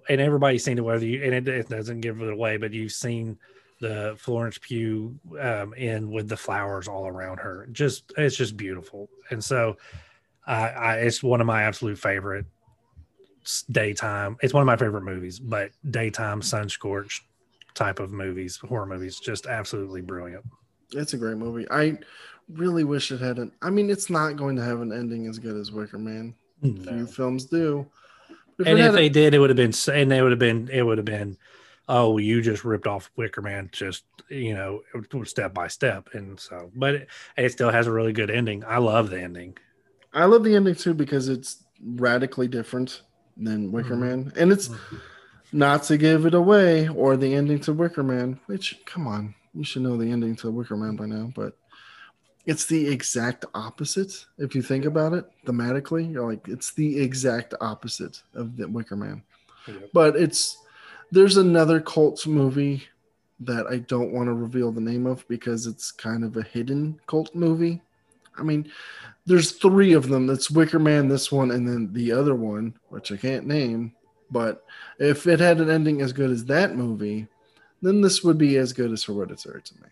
and everybody's seen it whether you and it, it doesn't give it away but you've seen the florence pugh um in with the flowers all around her. Just it's just beautiful. And so I, I it's one of my absolute favorite daytime. It's one of my favorite movies, but daytime sun scorched type of movies, horror movies, just absolutely brilliant. It's a great movie. I really wish it had an. I mean, it's not going to have an ending as good as Wicker Man. No. Few films do. If and if they a, did, it would have been. And they would have been. It would have been. Oh, you just ripped off Wicker Man, just you know, step by step, and so. But it, it still has a really good ending. I love the ending. I love the ending too because it's radically different than Wicker Mhm. Man, and it's not to give it away or the ending to Wicker Man. Which, come on, you should know the ending to Wicker Man by now, but it's the exact opposite. If you think about it thematically, you're like, it's the exact opposite of the Wicker Man. But it's there's another cult movie that I don't want to reveal the name of because it's kind of a hidden cult movie. I mean, there's three of them. That's Wicker Man, this one, and then the other one, which I can't name. But if it had an ending as good as that movie, then this would be as good as Hereditary to me.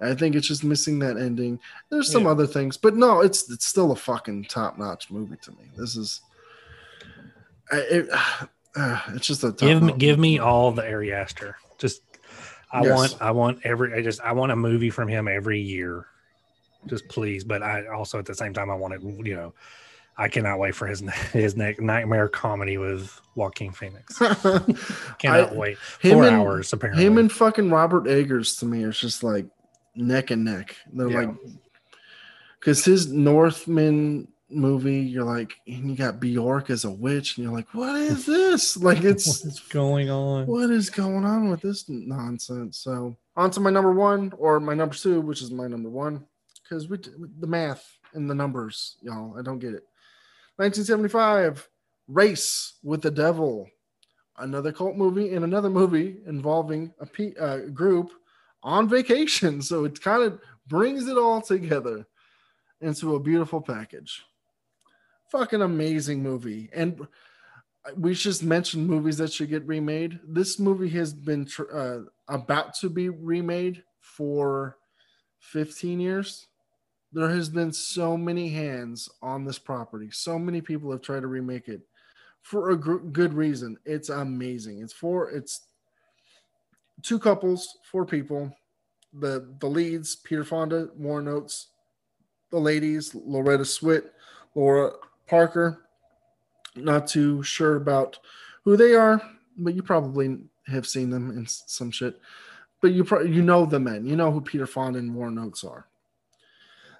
I think it's just missing that ending. There's some Yeah. other things, but no, it's it's still a fucking top notch movie to me. This is, I, it, <sighs> uh, it's just a give me give me all the Ari Aster. Just I Yes. want I want every I just I want a movie from him every year. Just please, but I also at the same time I want it. You know, I cannot wait for his his nightmare comedy with Joaquin Phoenix. <laughs> Cannot I- wait. Four and- hours apparently. Him and fucking Robert Eggers to me is just like neck and neck. They're Yeah. like, because his Northman movie, you're like, and you got Bjork as a witch, and you're like, what is <laughs> this? Like, it's what's going on? what is going on with this nonsense? So, on to my number one or my number two, which is my number one, because we the math and the numbers, y'all. I don't get it. 1975, Race with the Devil, another cult movie and another movie involving a uh, group on vacation. <laughs> So it kind of brings it all together into a beautiful package. Fucking amazing movie. And we just mentioned movies that should get remade. This movie has been tr- uh, about to be remade for 15 years. There has been so many hands on this property. So many people have tried to remake it for a gr- good reason. It's amazing. It's for it's two couples, four people. The the leads, Peter Fonda, Warren Oates. The ladies, Loretta Swit, Laura Parker. Not too sure about who they are, but you probably have seen them in some shit. But you pro- you know the men. You know who Peter Fonda and Warren Oates are.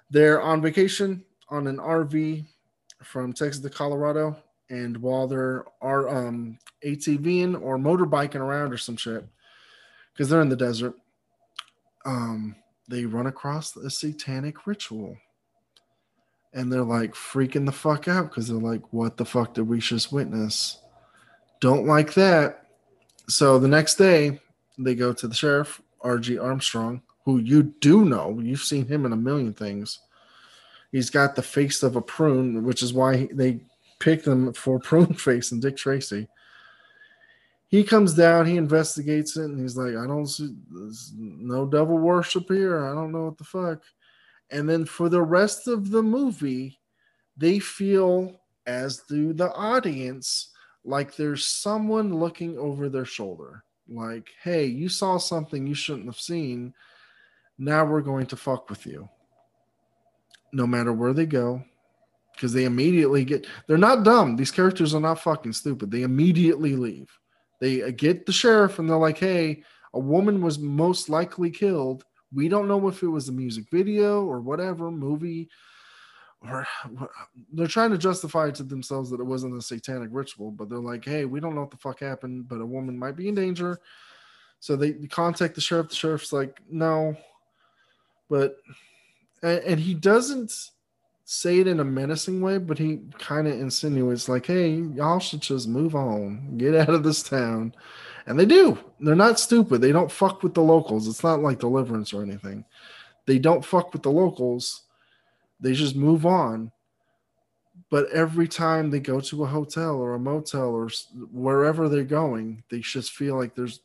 They're on vacation on an RV from Texas to Colorado, and while they're are um, ATVing or motorbiking around or some shit, because they're in the desert, um, they run across a satanic ritual, and they're like freaking the fuck out because they're like, "What the fuck did we just witness?" Don't like that. So the next day, they go to the sheriff, R.G. Armstrong, who you do know. You've seen him in a million things. He's got the face of a prune, which is why they picked him for <laughs> prune face and Dick Tracy. He comes down, he investigates it, and he's like, I don't see no devil worship here. I don't know what the fuck. And then for the rest of the movie, they feel, as do the audience, like there's someone looking over their shoulder. Like, hey, you saw something you shouldn't have seen. Now we're going to fuck with you. No matter where they go, because they immediately get, they're not dumb. These characters are not fucking stupid. They immediately leave. They uh, get the sheriff and they're like, hey, a woman was most likely killed. We don't know if it was a music video or whatever movie, or they're trying to justify to themselves that it wasn't a satanic ritual, but they're like, hey, we don't know what the fuck happened, but a woman might be in danger. So they contact the sheriff. The sheriff's like, no, but, and, he doesn't say it in a menacing way, but he kind of insinuates, like, hey, y'all should just move on, get out of this town. And they do. They're not stupid. They don't fuck with the locals. It's not like deliverance or anything. They don't fuck with the locals. They just move on. But every time they go to a hotel or a motel or wherever they're going, they just feel like there's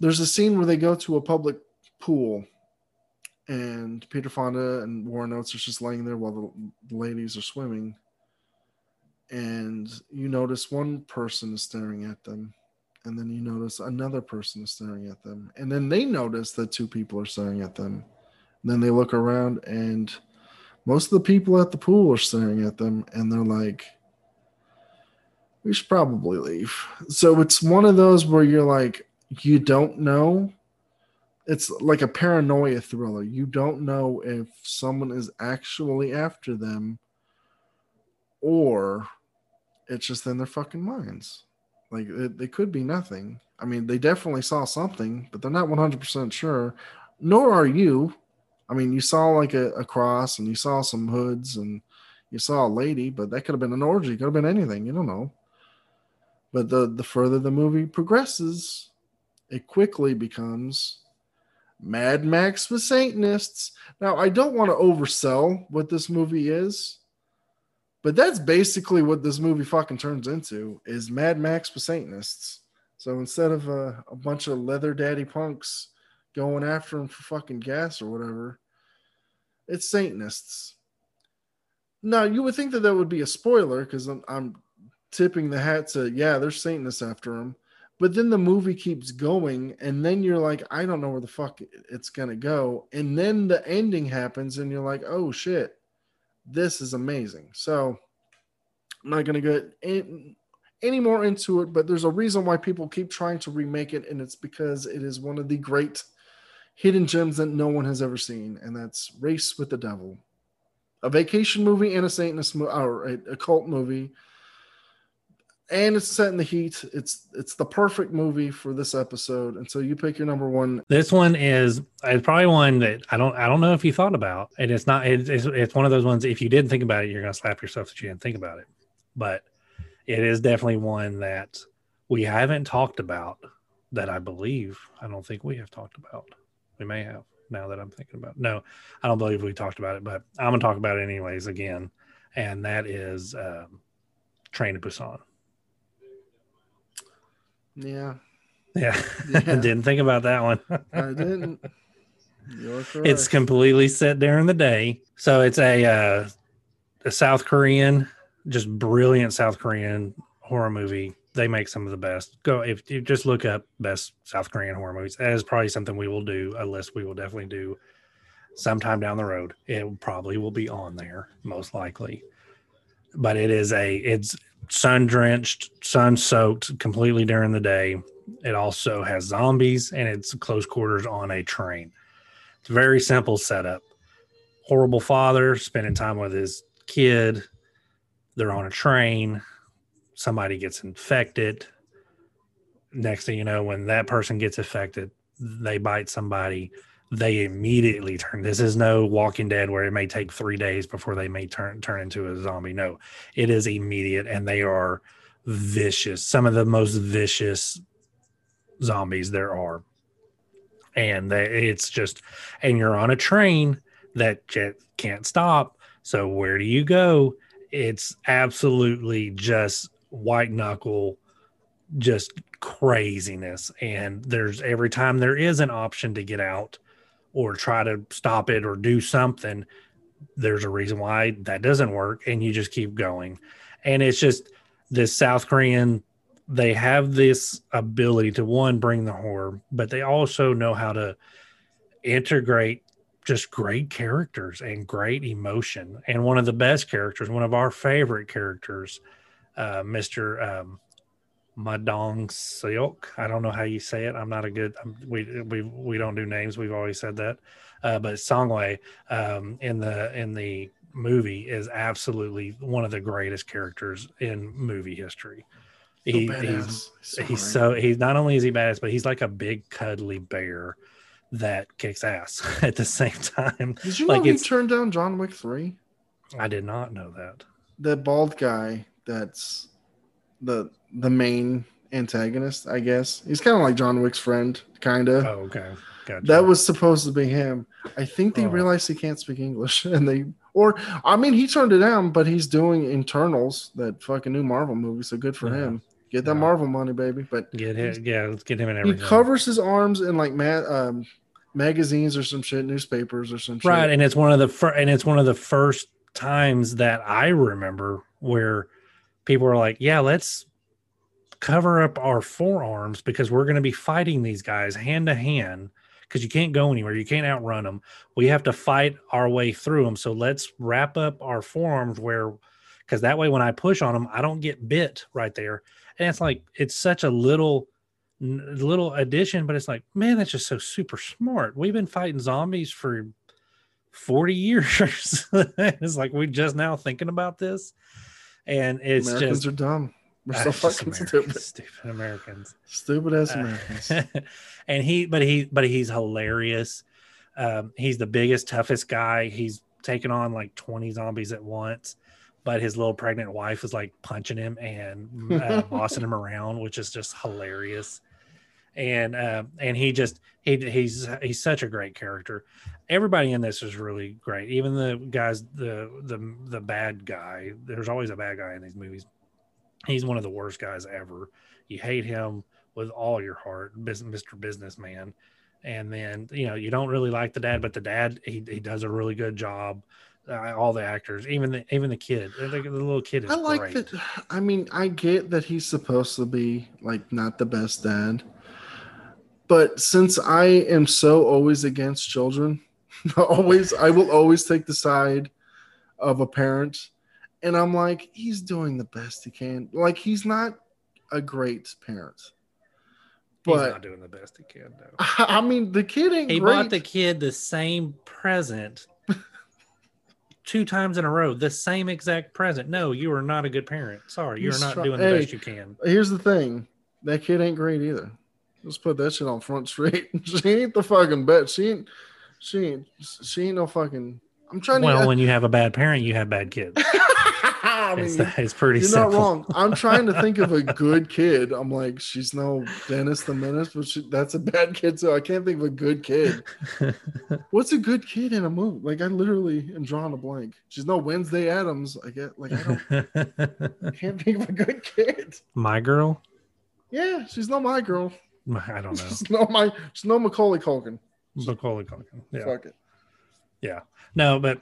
there's a scene where they go to a public pool and Peter Fonda and Warren Oates are just laying there while the, ladies are swimming. And you notice one person is staring at them, and then you notice another person is staring at them, and then they notice that two people are staring at them. And then they look around, and most of the people at the pool are staring at them, and they're like, "We should probably leave." So it's one of those where you're like, you don't know it's like a paranoia thriller. You don't know if someone is actually after them or it's just in their fucking minds. Like it, it could be nothing. I mean, they definitely saw something, but they're not 100% sure. Nor are you. I mean, you saw like a, a cross and you saw some hoods and you saw a lady, but that could have been an orgy, could have been anything. You don't know. But the the further the movie progresses, it quickly becomes Mad Max with Satanists. Now, I don't want to oversell what this movie is, but that's basically what this movie fucking turns into is Mad Max with Satanists. So instead of a, a bunch of leather daddy punks going after him for fucking gas or whatever, it's Satanists. Now, you would think that that would be a spoiler because I'm, I'm tipping the hat to, yeah, there's Satanists after him. But then the movie keeps going, and then you're like, I don't know where the fuck it's gonna go. And then the ending happens, and you're like, oh shit, this is amazing. So I'm not gonna get in, any more into it, but there's a reason why people keep trying to remake it, and it's because it is one of the great hidden gems that no one has ever seen, and that's Race with the Devil, a vacation movie and a Satanist movie, or a, a cult movie and it's set in the heat. It's it's the perfect movie for this episode. And so you pick your number one. This one is it's probably one that I don't I don't know if you thought about, and it's not it's it's one of those ones. If you didn't think about it, you're gonna slap yourself that you didn't think about it. But it is definitely one that we haven't talked about. That I believe I don't think we have talked about. We may have now that I'm thinking about. It. No, I don't believe we talked about it, but I'm gonna talk about it anyways again, and that is um, Train to Busan. Yeah. Yeah. <laughs> yeah. didn't think about that one. <laughs> I didn't. It's completely set during the day. So it's a uh, a South Korean, just brilliant South Korean horror movie. They make some of the best. Go if you just look up best South Korean horror movies. That is probably something we will do, a list we will definitely do sometime down the road. It probably will be on there, most likely. But it is a it's sun drenched, sun soaked completely during the day. It also has zombies and it's close quarters on a train. It's a very simple setup. Horrible father spending time with his kid. They're on a train. Somebody gets infected. Next thing you know, when that person gets affected, they bite somebody they immediately turn. This is no Walking Dead where it may take three days before they may turn turn into a zombie. No, it is immediate, and they are vicious. Some of the most vicious zombies there are, and they, it's just, and you're on a train that can't stop. So where do you go? It's absolutely just white knuckle, just craziness. And there's every time there is an option to get out or try to stop it or do something, there's a reason why that doesn't work. And you just keep going. And it's just this South Korean, they have this ability to one, bring the horror, but they also know how to integrate just great characters and great emotion. And one of the best characters, one of our favorite characters, uh, Mr. Um, Ma Dong-seok. I don't know how you say it. I'm not a good. I'm, we we we don't do names. We've always said that. Uh, but Songwei um, in the in the movie is absolutely one of the greatest characters in movie history. He, so he's so he's so he's not only is he badass, but he's like a big cuddly bear that kicks ass <laughs> at the same time. Did you like know he turned down John Wick three? I did not know that. The bald guy that's the the main antagonist, I guess. He's kind of like John Wick's friend, kind of. Oh, okay. Gotcha. That was supposed to be him. I think they oh. realized he can't speak English, <laughs> and they, or I mean, he turned it down, but he's doing Eternals that fucking new Marvel movie. So good for yeah. him. Get that yeah. Marvel money, baby. But get him, yeah, let's get him in everything. He covers his arms in like ma- um, magazines or some shit, newspapers or some shit. Right, and it's one of the fir- and it's one of the first times that I remember where people are like, "Yeah, let's cover up our forearms because we're going to be fighting these guys hand to hand because you can't go anywhere. You can't outrun them. We have to fight our way through them. So let's wrap up our forearms where, because that way when I push on them, I don't get bit right there. And it's like, it's such a little, little addition, but it's like, man, that's just so super smart. We've been fighting zombies for 40 <laughs> years. it's like we're just now thinking about this. And it's Americans just are dumb. We're so <laughs> fucking stupid. <laughs> stupid Americans. Stupid ass Uh, Americans. <laughs> and he, but he, but he's hilarious. Um, he's the biggest, toughest guy. He's taken on like 20 zombies at once, but his little pregnant wife is like punching him and uh, bossing him around, which is just hilarious. And uh, and he just he he's he's such a great character. Everybody in this is really great. Even the guys, the the the bad guy. There's always a bad guy in these movies. He's one of the worst guys ever. You hate him with all your heart, Mr. Businessman. And then you know you don't really like the dad, but the dad he, he does a really good job. Uh, all the actors, even the even the kid, the, the little kid is I like great. that. I mean, I get that he's supposed to be like not the best dad, but since I am so always against children, <laughs> always I will always take the side of a parent, and I'm like, he's doing the best he can. Like he's not a great parent, He's but not doing the best he can though. <laughs> I mean, the kid ain't He great. bought the kid the same present <laughs> two times in a row, the same exact present. No, you are not a good parent. Sorry, you're He's not try- doing the Hey. best you can. Here's the thing. That kid ain't great either. Let's put that shit on front street. <laughs> she ain't the fucking bet. She ain't she ain't she ain't no fucking I'm trying Well, to when you have a bad parent, you have bad kids. <laughs> I It's, mean, it's pretty you're simple. not wrong. I'm trying to think of a <laughs> good kid. I'm like, she's no Dennis the Menace, but she, that's a bad kid So I can't think of a good kid. What's a good kid in a movie? Like I literally am drawing a blank. She's no Wednesday Addams. I get like I don't I can't think of a good kid. My girl? Yeah, she's not my girl. <laughs> I don't know. Not my no Macaulay Culkin. Macaulay Culkin. Yeah. Fuck it. Yeah. No, but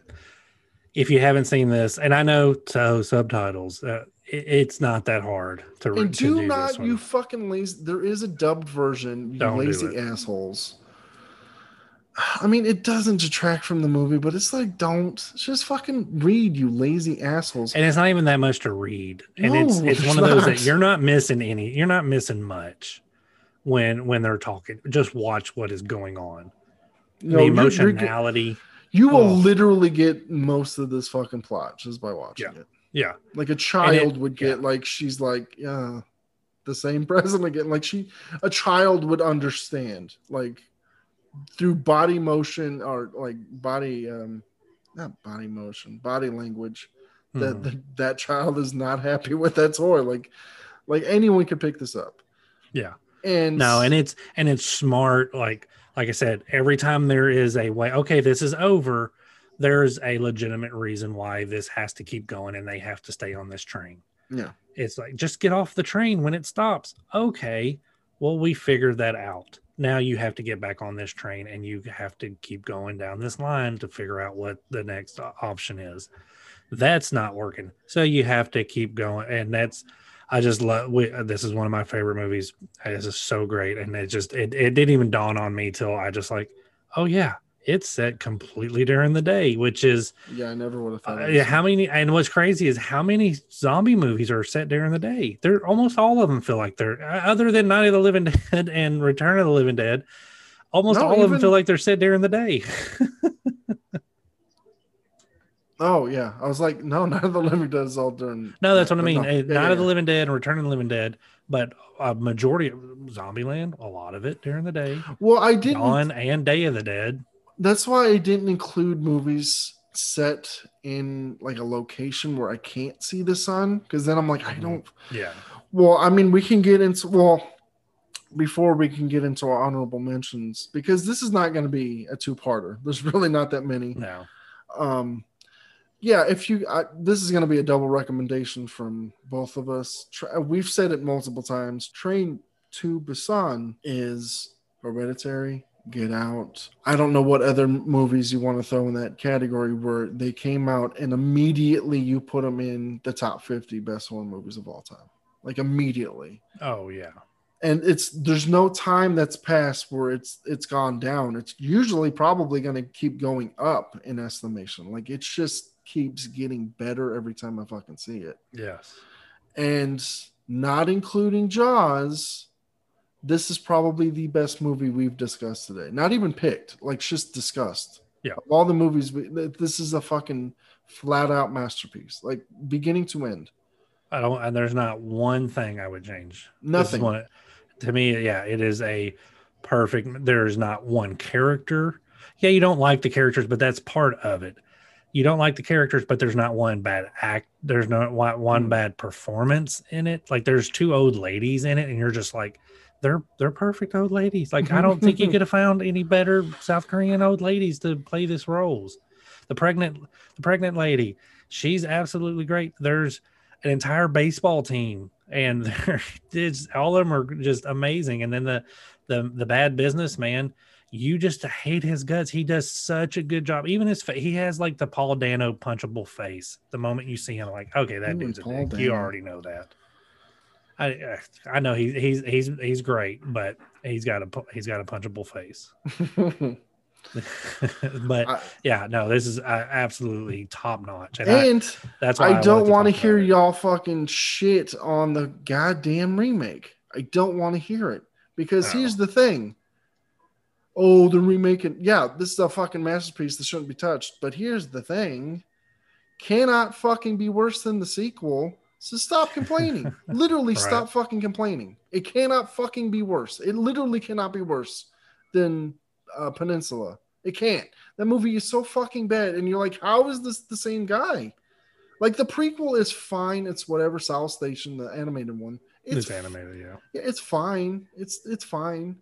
if you haven't seen this, and I know so subtitles, uh, it, it's not that hard to, And to do do not you fucking lazy. There is a dubbed version. You Don't lazy assholes. I mean, it doesn't detract from the movie, but it's like, don't just fucking read, you lazy assholes. and it's not even that much to read and No, it's it's it's one of those that you're not missing any you're not missing much when when they're talking just watch what is going on No, the you're- you're emotionality you will Oh. literally get most of this fucking plot just by watching Yeah. it. yeah Like a child would get yeah. like she's like, yeah, the same <laughs> present again. Like she, a child would understand like through body motion or like body, um, not body motion, body language. That Mhm. that that child is not happy <laughs> with that toy. Like, like anyone could pick this up. yeah And no and it's and it's smart like like i said every time there is a way okay this is over there's a legitimate reason why this has to keep going and they have to stay on this train yeah, It's like just get off the train when it stops. Okay, well we figured that out. Now you have to get back on this train and you have to keep going down this line to figure out what the next option is. That's not working. So you have to keep going and that's I just love we, this is one of my favorite movies. This is so great and it just it, it didn't even dawn on me till I just like, "Oh yeah, it's set completely during the day," which is yeah. I never would have thought. uh, yeah, how many? And what's crazy is how many zombie movies are set during the day. They're almost all of them feel like they're uh, other than Night of the Living <laughs> Dead and Return of the Living Dead. Almost No, all of them feel like they're set during the day. <laughs> Oh yeah, I was like, no, <laughs> none of the living dead is all during. no, that's what I mean. no. Yeah, Night yeah, of the. Living Dead and Return of the Living Dead, but a majority of Zombieland, a lot of it during the day. Well, I didn't. Dawn and Day of the Dead. that's why I didn't include movies set in like a location where I can't see the sun because then I'm like I Mhm. don't. Yeah. Well, I mean, we can get into well before we can get into our honorable mentions because this is not going to be a two-parter. There's really not that many. No. Um, yeah, if you I, this is going to be a double recommendation from both of us. Tra- uh, we've said it multiple times. Train to Busan is Hereditary, Get Out. I don't know what other movies you want to throw in that category where they came out and immediately you put them in the top 50 best horror movies of all time. Like immediately. Oh yeah. And it's there's no time that's passed where it's it's gone down. It's usually probably going to keep going up in estimation. Like it's just keeps getting better every time I fucking see it Yes. and not including Jaws, this is probably the best movie we've discussed today. Not even picked, like just discussed. Yeah. Of all the movies, we, this is a fucking flat out masterpiece, like beginning to end. I don't. And there's not one thing I would change. Nothing. one- to me, yeah, it is a perfect. There's not one character. Yeah, you don't like the characters, but that's part of it. You don't like the characters, but there's not one bad act. There's not one, one Mm. bad performance in it. Like there's two old ladies in it, and you're just like, they're they're perfect old ladies. Like I don't think you <laughs> could have found any better South Korean old ladies to play this roles. The pregnant the pregnant lady, she's absolutely great. There's an entire baseball team, and <laughs> it's, all of them are just amazing. And then the the the bad businessman, you just hate his guts. He does such a good job. Even his fa- he has like the Paul Dano punchable face. The moment you see him, like okay, that Ooh, dude's a Paul dick. You already know that. I I know he's he's he's he's great, but he's got a he's got a punchable face. <laughs> <laughs> but I- yeah, no, this is uh, absolutely top notch, and, I, that's why I don't want to hear y'all fucking shit on the goddamn remake. I don't want to hear it because No. here's the thing. Oh, the remake, and yeah, this is a fucking masterpiece that shouldn't be touched. But here's the thing: cannot fucking be worse than the sequel. So stop complaining. <laughs> literally, Right. stop fucking complaining. It cannot fucking be worse. It literally cannot be worse than uh, Peninsula. It can't. That movie is so fucking bad, and you're like, how is this the same guy? Like the prequel is fine. It's whatever Seoul Station, the animated one. It's, animated, yeah. Yeah, it's fine. It's it's fine.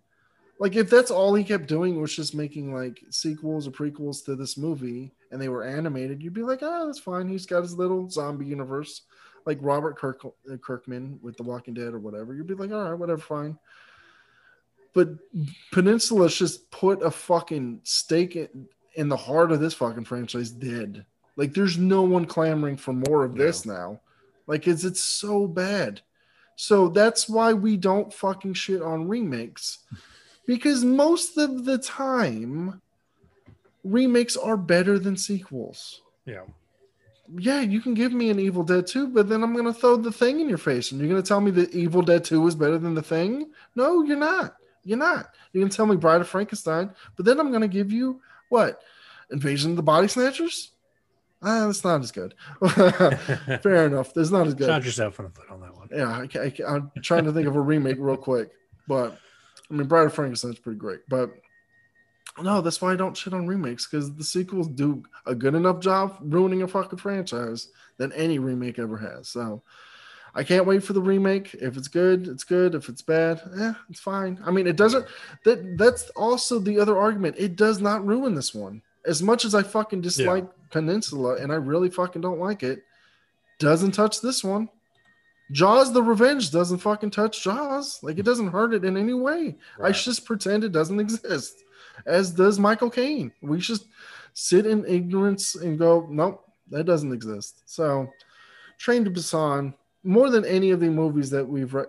Like if that's all he kept doing was just making like sequels or prequels to this movie, and they were animated, you'd be like, oh, that's fine. He's got his little zombie universe, like Robert Kirk uh, Kirkman with The Walking Dead or whatever. You'd be like, all right, whatever, fine. But Peninsula's just put a fucking stake in, in the heart of this fucking franchise dead. Like there's no one clamoring for more of this now. Like it's it's so bad. So that's why we don't fucking shit on remakes. <laughs> Because most of the time remakes are better than sequels. Yeah. Yeah, you can give me an Evil Dead 2, but then I'm going to throw the thing in your face and you're going to tell me that Evil Dead 2 is better than the thing? No, you're not. You're not. You're going to tell me Bride of Frankenstein, but then I'm going to give you what? Invasion of the Body Snatchers? Ah, that's not as good. <laughs> Fair enough. That's not as good. Shot yourself in the foot on that one. Yeah, I, I, I'm trying to think of a remake real quick, but I mean, Bride of Frankenstein's pretty great. But no, that's why I don't shit on remakes because the sequels do a good enough job ruining a fucking franchise than any remake ever has. So I can't wait for the remake. If it's good, it's good. If it's bad, eh, it's fine. I mean, it doesn't. That that's also the other argument. It does not ruin this one. As much as I fucking dislike Peninsula and I really fucking don't like it, doesn't touch this one. Jaws the Revenge doesn't fucking touch Jaws. Like it doesn't hurt it in any way. I Right. just pretend it doesn't exist. As does Michael Caine. We just sit in ignorance and go, nope, that doesn't exist. So Train to Busan, more than any of the movies that we've read,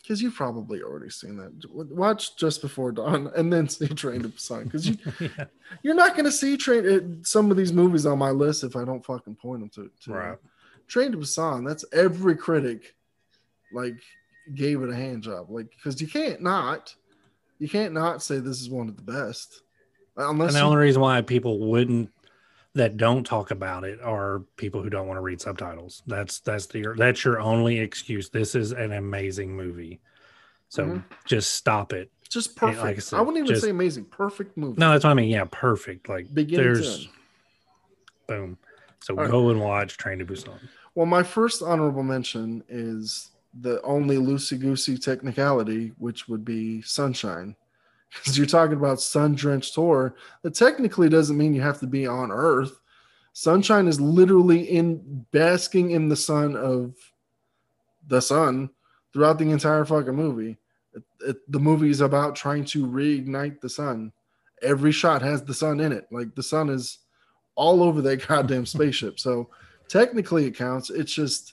because you've probably already seen that. Watch Just Before Dawn and then see Train to Busan. Because you, <laughs> yeah. you're not going to see train uh, some of these movies on my list if I don't fucking point them to. to Right. To Busan. That's every critic like gave it a hand job. Like because you can't not, you can't not say this is one of the best, unless And the you- only reason why people wouldn't that don't talk about it are people who don't want to read subtitles. That's that's the that's your only excuse. This is an amazing movie. So Mhm. just stop it. just like I perfect. I, wouldn't even just- say amazing. Perfect movie. No, that's what I mean. Yeah, perfect. Like Beginning there's boom. So All right. go and watch Train to Busan. Well, my first honorable mention is the only loosey goosey technicality, which would be sunshine. <laughs> Because you're talking about sun drenched tour, that technically doesn't mean you have to be on Earth. Sunshine is literally in basking in the sun of the sun throughout the entire fucking movie. It, it- the movie is about trying to reignite the sun. Every shot has the sun in it. Like the sun is all over that <laughs> goddamn spaceship. So technically it counts. It's just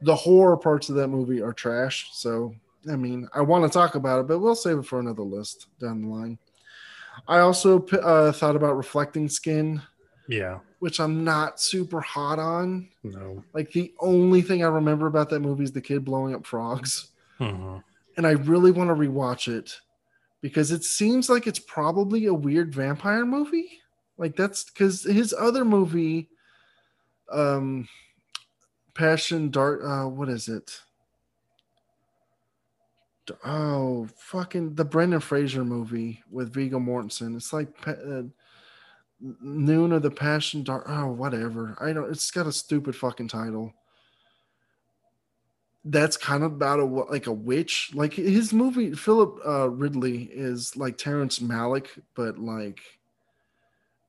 the horror parts of that movie are trash. So I mean, I want to talk about it, but we'll save it for another list down the line. I also uh, thought about reflecting skin, Yeah. which I'm not super hot on. No. Like the only thing I remember about that movie is the kid blowing up frogs, Mhm. and I really want to rewatch it because it seems like it's probably a weird vampire movie. Like that's because his other movie, um, Passion Dark. Uh, what is it? Oh, fucking the Brendan Fraser movie with Viggo Mortensen. It's like uh, Noon of the Passion Dark. Oh, whatever. I don't. It's got a stupid fucking title. That's kind of about a like a witch. Like his movie, Philip uh, Ridley is like Terrence Malick, but like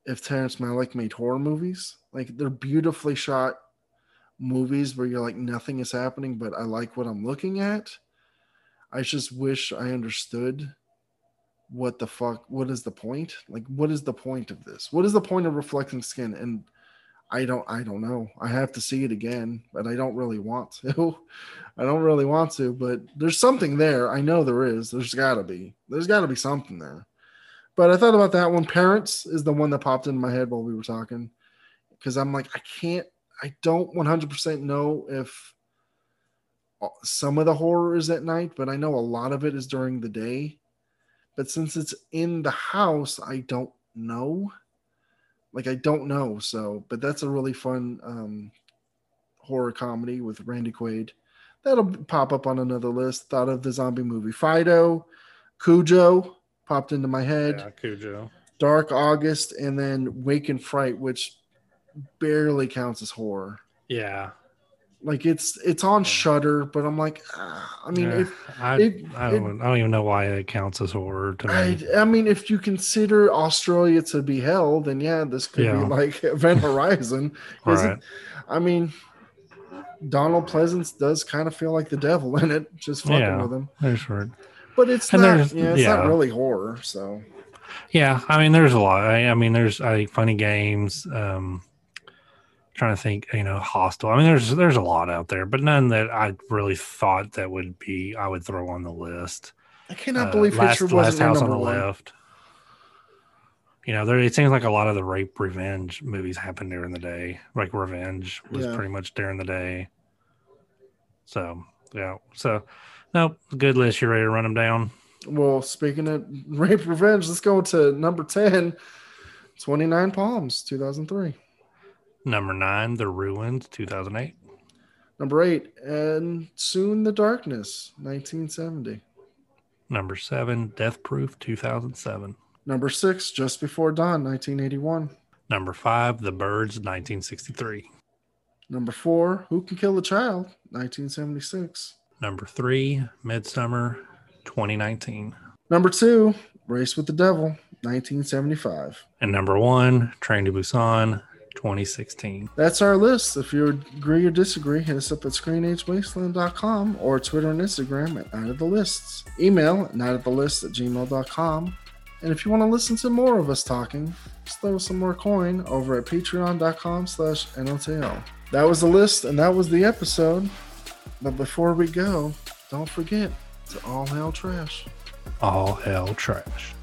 if Terrence Malick made horror movies, like they're beautifully shot movies where you're like nothing is happening, but I like what I'm looking at. I just wish I understood what the fuck what is the point? Like what is the point of this? What is the point of reflecting skin? And I don't I don't know. I have to see it again, but I don't really want to. <laughs> I don't really want to, but there's something there. I know there is. There's got to be. There's got to be something there. But I thought about that one. Parents is the one that popped into my head while we were talking because I'm like I can't I don't 100% know if some of the horror is at night, but I know a lot of it is during the day. But since it's in the house, I don't know. Like I don't know. So, but that's a really fun um, horror comedy with Randy Quaid. That'll pop up on another list. Thought of the zombie movie Fido, Cujo popped into my head. Yeah, Cujo. Dark August, and then Wake in Fright, which barely counts as horror. Yeah, like it's it's on Shudder, but I'm like, ah, I mean, yeah, if I, it, I, don't, it, I don't even know why it counts as horror to me. I, I mean, if you consider Australia to be hell, then yeah, this could yeah. be like <laughs> Event Horizon. right. It, I mean, Donald Pleasence does kind of feel like the devil in it, just fucking yeah, with him. There's right. But it's and not. Yeah, it's not really horror. So. Yeah, I mean, there's a lot. I, I mean, there's I think funny games. Um, trying to think, you know, Hostel. I mean, there's there's a lot out there, but none that I really thought that would be I would throw on the list. I cannot uh, believe last, Hitcher last house on the one. left. You know, there it seems like a lot of the rape revenge movies happen during the day. Like Revenge was yeah. pretty much during the day. So yeah, so nope, good list. You ready to run them down? Well, speaking of <laughs> rape revenge, let's go to number 10, 29 Palms, 2003. Number nine, The Ruins, 2008. Number eight, and Soon the Darkness, 1970. Number seven, Death Proof, 2007. Number six, Just Before Dawn, 1981. Number five, The Birds, 1963. Number four, Who Can Kill a Child, 1976. Number three, Midsommar, 2019. Number two, Race with the Devil, 1975. And number one, Train to Busan, 2016. That's our list. If you agree or disagree, hit us up at screenagewasteland.com or Twitter and Instagram at Night of the Lists. Email at night of the list at gmail.com. And if you want to listen to more of us talking, just throw some more coin over at patreon.com slash NOTL. That was the list and that was the episode. But before we go, don't forget to all hell trash. All hell trash.